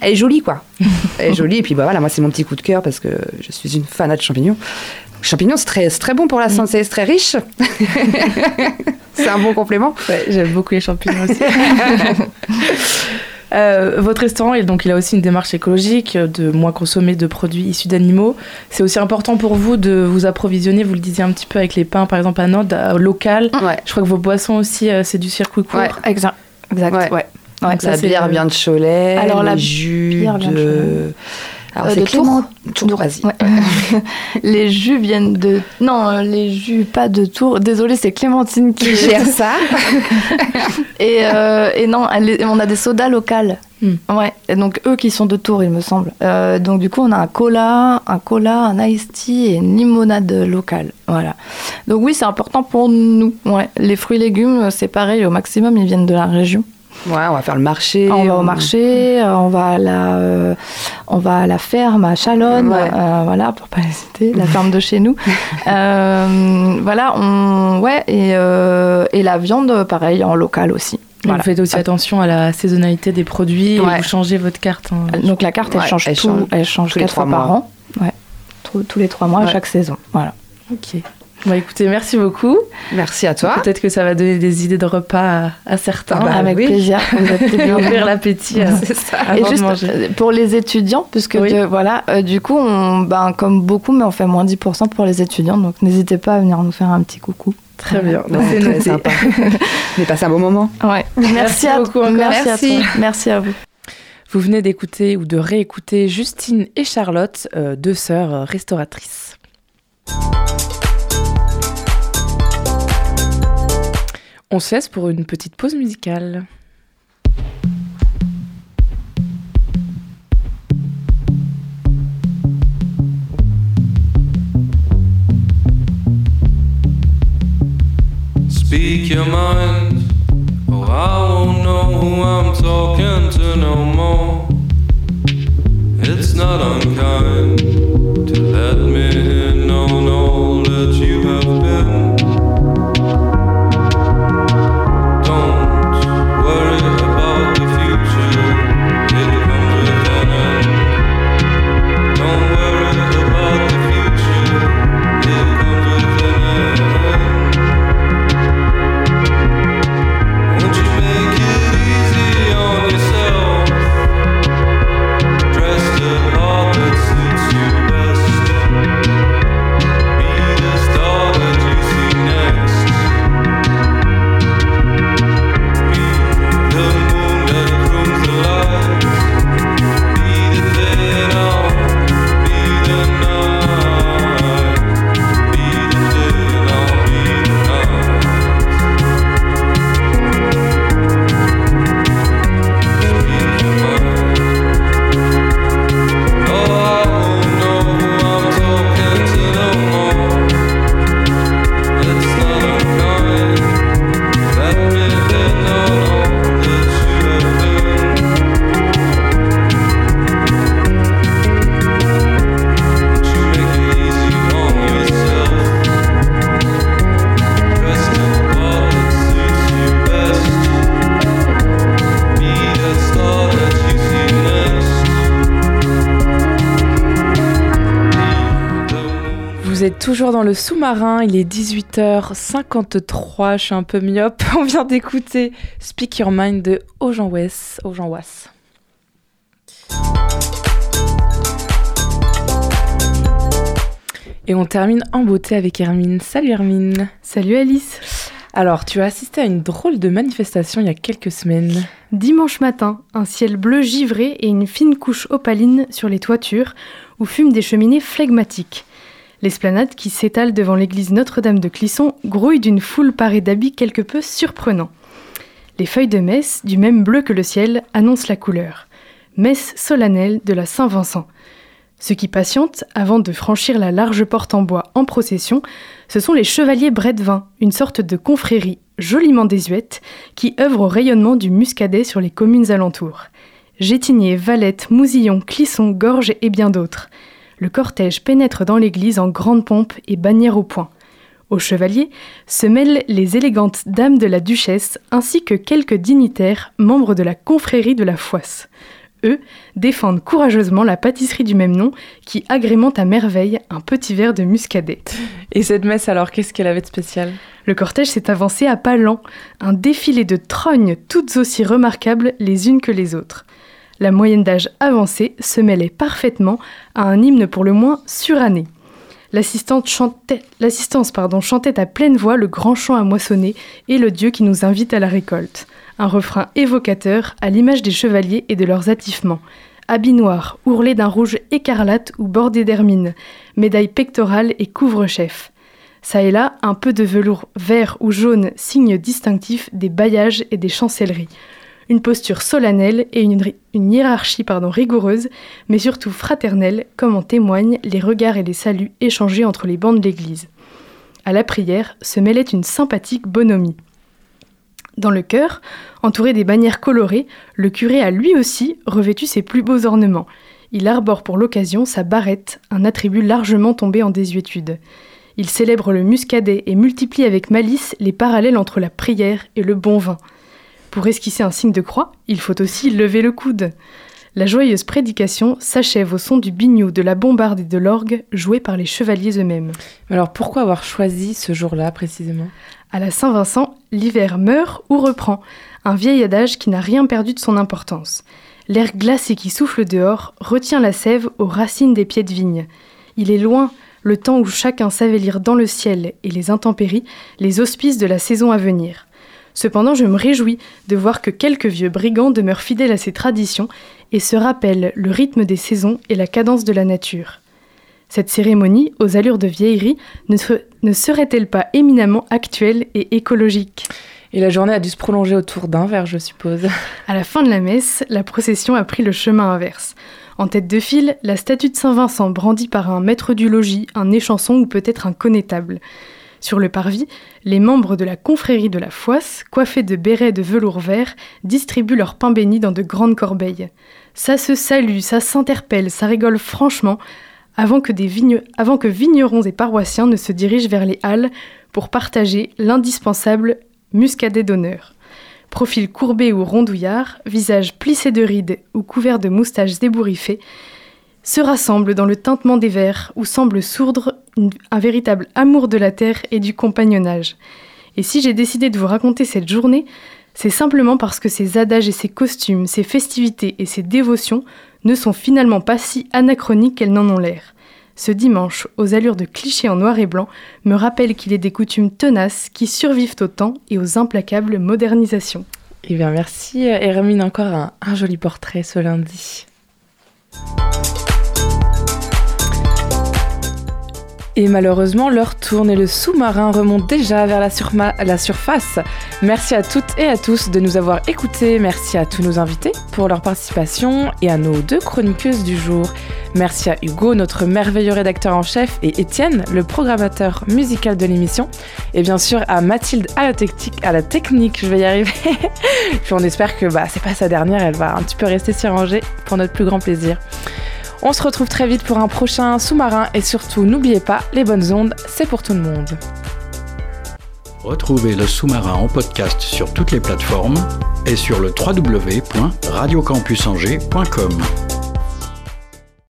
Elle est jolie, quoi. Elle est jolie, et puis bah voilà, moi, c'est mon petit coup de cœur parce que je suis une fanat de champignons. champignons, c'est très, très bon pour la santé, c'est très riche. c'est un bon complément. Ouais, j'aime beaucoup les champignons aussi. Euh, votre restaurant, il- donc, il a aussi une démarche écologique, euh, de moins consommer de produits issus d'animaux. C'est aussi important pour vous de vous approvisionner, vous le disiez un petit peu avec les pains, par exemple à Nantes, euh, local. Ouais. Je crois que vos boissons aussi, euh, c'est du circuit court. Ouais. Exact. Exact. Ouais. Ouais. Donc, ça, la c'est bière vient de Cholet, Alors, la jus bière vient de Cholet. de... Alors, Euh, c'est de Clément... Tours. Tours, vas-y. Ouais. les jus viennent de. Non, euh, les jus, pas de Tours. Désolée, c'est Clémentine qui Gère ça. Et, euh, et non, on a des sodas locales. Hmm. Ouais, et donc eux qui sont de Tours, il me semble. Euh, donc du coup, on a un cola, un cola, un iced tea et une limonade locale. Voilà. Donc oui, c'est important pour nous. Ouais. Les fruits et légumes, c'est pareil, au maximum, ils viennent de la région. Ouais, on va faire le marché. On va au marché, euh, on va à la, euh, on va à la ferme à Chalonne, Ouais. euh, voilà, pour pas les citer, la ferme de chez nous. Euh, voilà, on, ouais, et, euh, et la viande, pareil, en local aussi. Voilà. Vous faites aussi attention à la saisonnalité des produits Ouais. et vous changez votre carte. hein. Donc la carte, elle Ouais, change elle tout, change elle change quatre trois fois par mois. an. Ouais. Tous, tous les trois mois, à chaque saison. Voilà. Ok. Bon, écoutez, merci beaucoup. Merci à toi. Peut-être que ça va donner des idées de repas à, à certains. Ah bah Avec oui. plaisir. Vous ouvrir l'appétit euh, C'est ça. Et de juste manger. euh, pour les étudiants, puisque Oui. de- voilà, euh, du coup, on, ben, comme beaucoup, mais on fait moins 10% pour les étudiants, donc n'hésitez pas à venir nous faire un petit coucou. Très bien. Ouais, C'est très noté. sympa. Mais passe un bon moment. Ouais. Merci à beaucoup encore. Merci, Merci. à toi. Merci à vous. Vous venez d'écouter ou de réécouter Justine et Charlotte, euh, deux sœurs restauratrices. On se laisse pour une petite pause musicale. Speak your mind, or I won't know who I'm talking to no more. It's not unkind to let me dans le sous-marin, il est 18h53, je suis un peu myope. On vient d'écouter Speak Your Mind de Ojan Wes. Ojan Was. Et on termine en beauté avec Hermine. Salut Hermine. Salut Alice. Alors, tu as assisté à une drôle de manifestation il y a quelques semaines. Dimanche matin, un ciel bleu givré et une fine couche opaline sur les toitures où fument des cheminées flegmatiques. L'esplanade qui s'étale devant l'église Notre-Dame de Clisson grouille d'une foule parée d'habits quelque peu surprenants. Les feuilles de messe, du même bleu que le ciel, annoncent la couleur. Messe solennelle de la Saint-Vincent. Ceux qui patientent, avant de franchir la large porte en bois en procession, ce sont les chevaliers Bredevin, une sorte de confrérie joliment désuète qui œuvre au rayonnement du muscadet sur les communes alentours. Gétinier, Valette, Mousillon, Clisson, Gorge et bien d'autres. Le cortège pénètre dans l'église en grande pompe et bannière au poing. Aux chevaliers se mêlent les élégantes dames de la duchesse ainsi que quelques dignitaires membres de la confrérie de la Foisse. eux, défendent courageusement la pâtisserie du même nom qui agrémente à merveille un petit verre de muscadet. Et cette messe alors, qu'est-ce qu'elle avait de spécial? Le cortège s'est avancé à pas lents, un défilé de trognes toutes aussi remarquables les unes que les autres. La moyenne d'âge avancée se mêlait parfaitement à un hymne pour le moins suranné. L'assistante chantait, l'assistance pardon, chantait à pleine voix le grand chant à moissonner et le Dieu qui nous invite à la récolte. Un refrain évocateur à l'image des chevaliers et de leurs attifements. Habits noirs, ourlés d'un rouge écarlate ou bordés d'hermine, médaille pectorale et couvre-chef. Ça et là, un peu de velours vert ou jaune, signe distinctif des baillages et des chancelleries une posture solennelle et une, hiérarchie rigoureuse, mais surtout fraternelle, comme en témoignent les regards et les saluts échangés entre les bancs de l'église. À la prière se mêlait une sympathique bonhomie. Dans le chœur, entouré des bannières colorées, le curé a lui aussi revêtu ses plus beaux ornements. Il arbore pour l'occasion sa barrette, un attribut largement tombé en désuétude. Il célèbre le muscadet et multiplie avec malice les parallèles entre la prière et le bon vin. Pour esquisser un signe de croix, il faut aussi lever le coude. La joyeuse prédication s'achève au son du biniou, de la bombarde et de l'orgue joués par les chevaliers eux-mêmes. Alors pourquoi avoir choisi ce jour-là précisément? À la Saint-Vincent, l'hiver meurt ou reprend, un vieil adage qui n'a rien perdu de son importance. L'air glacé qui souffle dehors retient la sève aux racines des pieds de vigne. Il est loin le temps où chacun savait lire dans le ciel et les intempéries les auspices de la saison à venir. Cependant, je me réjouis de voir que quelques vieux brigands demeurent fidèles à ces traditions et se rappellent le rythme des saisons et la cadence de la nature. Cette cérémonie, aux allures de vieillerie, ne, ne serait-elle pas éminemment actuelle et écologique? Et la journée a dû se prolonger autour d'un verre, je suppose. À la fin de la messe, la procession a pris le chemin inverse. En tête de file, la statue de Saint-Vincent brandie par un maître du logis, un échanson ou peut-être un connétable. Sur le parvis, les membres de la confrérie de la Foisse, coiffés de bérets de velours vert, distribuent leur pain béni dans de grandes corbeilles. Ça se salue, ça s'interpelle, ça rigole franchement, avant que, des avant que vignerons et paroissiens ne se dirigent vers les halles pour partager l'indispensable muscadet d'honneur. Profil courbé ou rondouillard, visage plissé de rides ou couvert de moustaches ébouriffées, se rassemblent dans le tintement des vers où semble sourdre un véritable amour de la terre et du compagnonnage. Et si j'ai décidé de vous raconter cette journée, c'est simplement parce que ces adages et ces costumes, ces festivités et ces dévotions ne sont finalement pas si anachroniques qu'elles n'en ont l'air. Ce dimanche, aux allures de clichés en noir et blanc, me rappelle qu'il est des coutumes tenaces qui survivent au temps et aux implacables modernisations. Eh bien merci Hermine, encore un joli portrait ce lundi. Thank you Et malheureusement, l'heure tourne et le sous-marin remonte déjà vers la, surface. Merci à toutes et à tous de nous avoir écoutés. Merci à tous nos invités pour leur participation et à nos deux chroniqueuses du jour. Merci à Hugo, notre merveilleux rédacteur en chef, et Étienne, le programmateur musical de l'émission. Et bien sûr à Mathilde à la, technique, à la technique, je vais y arriver. Puis on espère que bah, c'est pas sa dernière, elle va un petit peu rester s'y ranger pour notre plus grand plaisir. On se retrouve très vite pour un prochain sous-marin et surtout n'oubliez pas, les bonnes ondes, c'est pour tout le monde. Retrouvez le sous-marin en podcast sur toutes les plateformes et sur le www.radiocampusangers.com.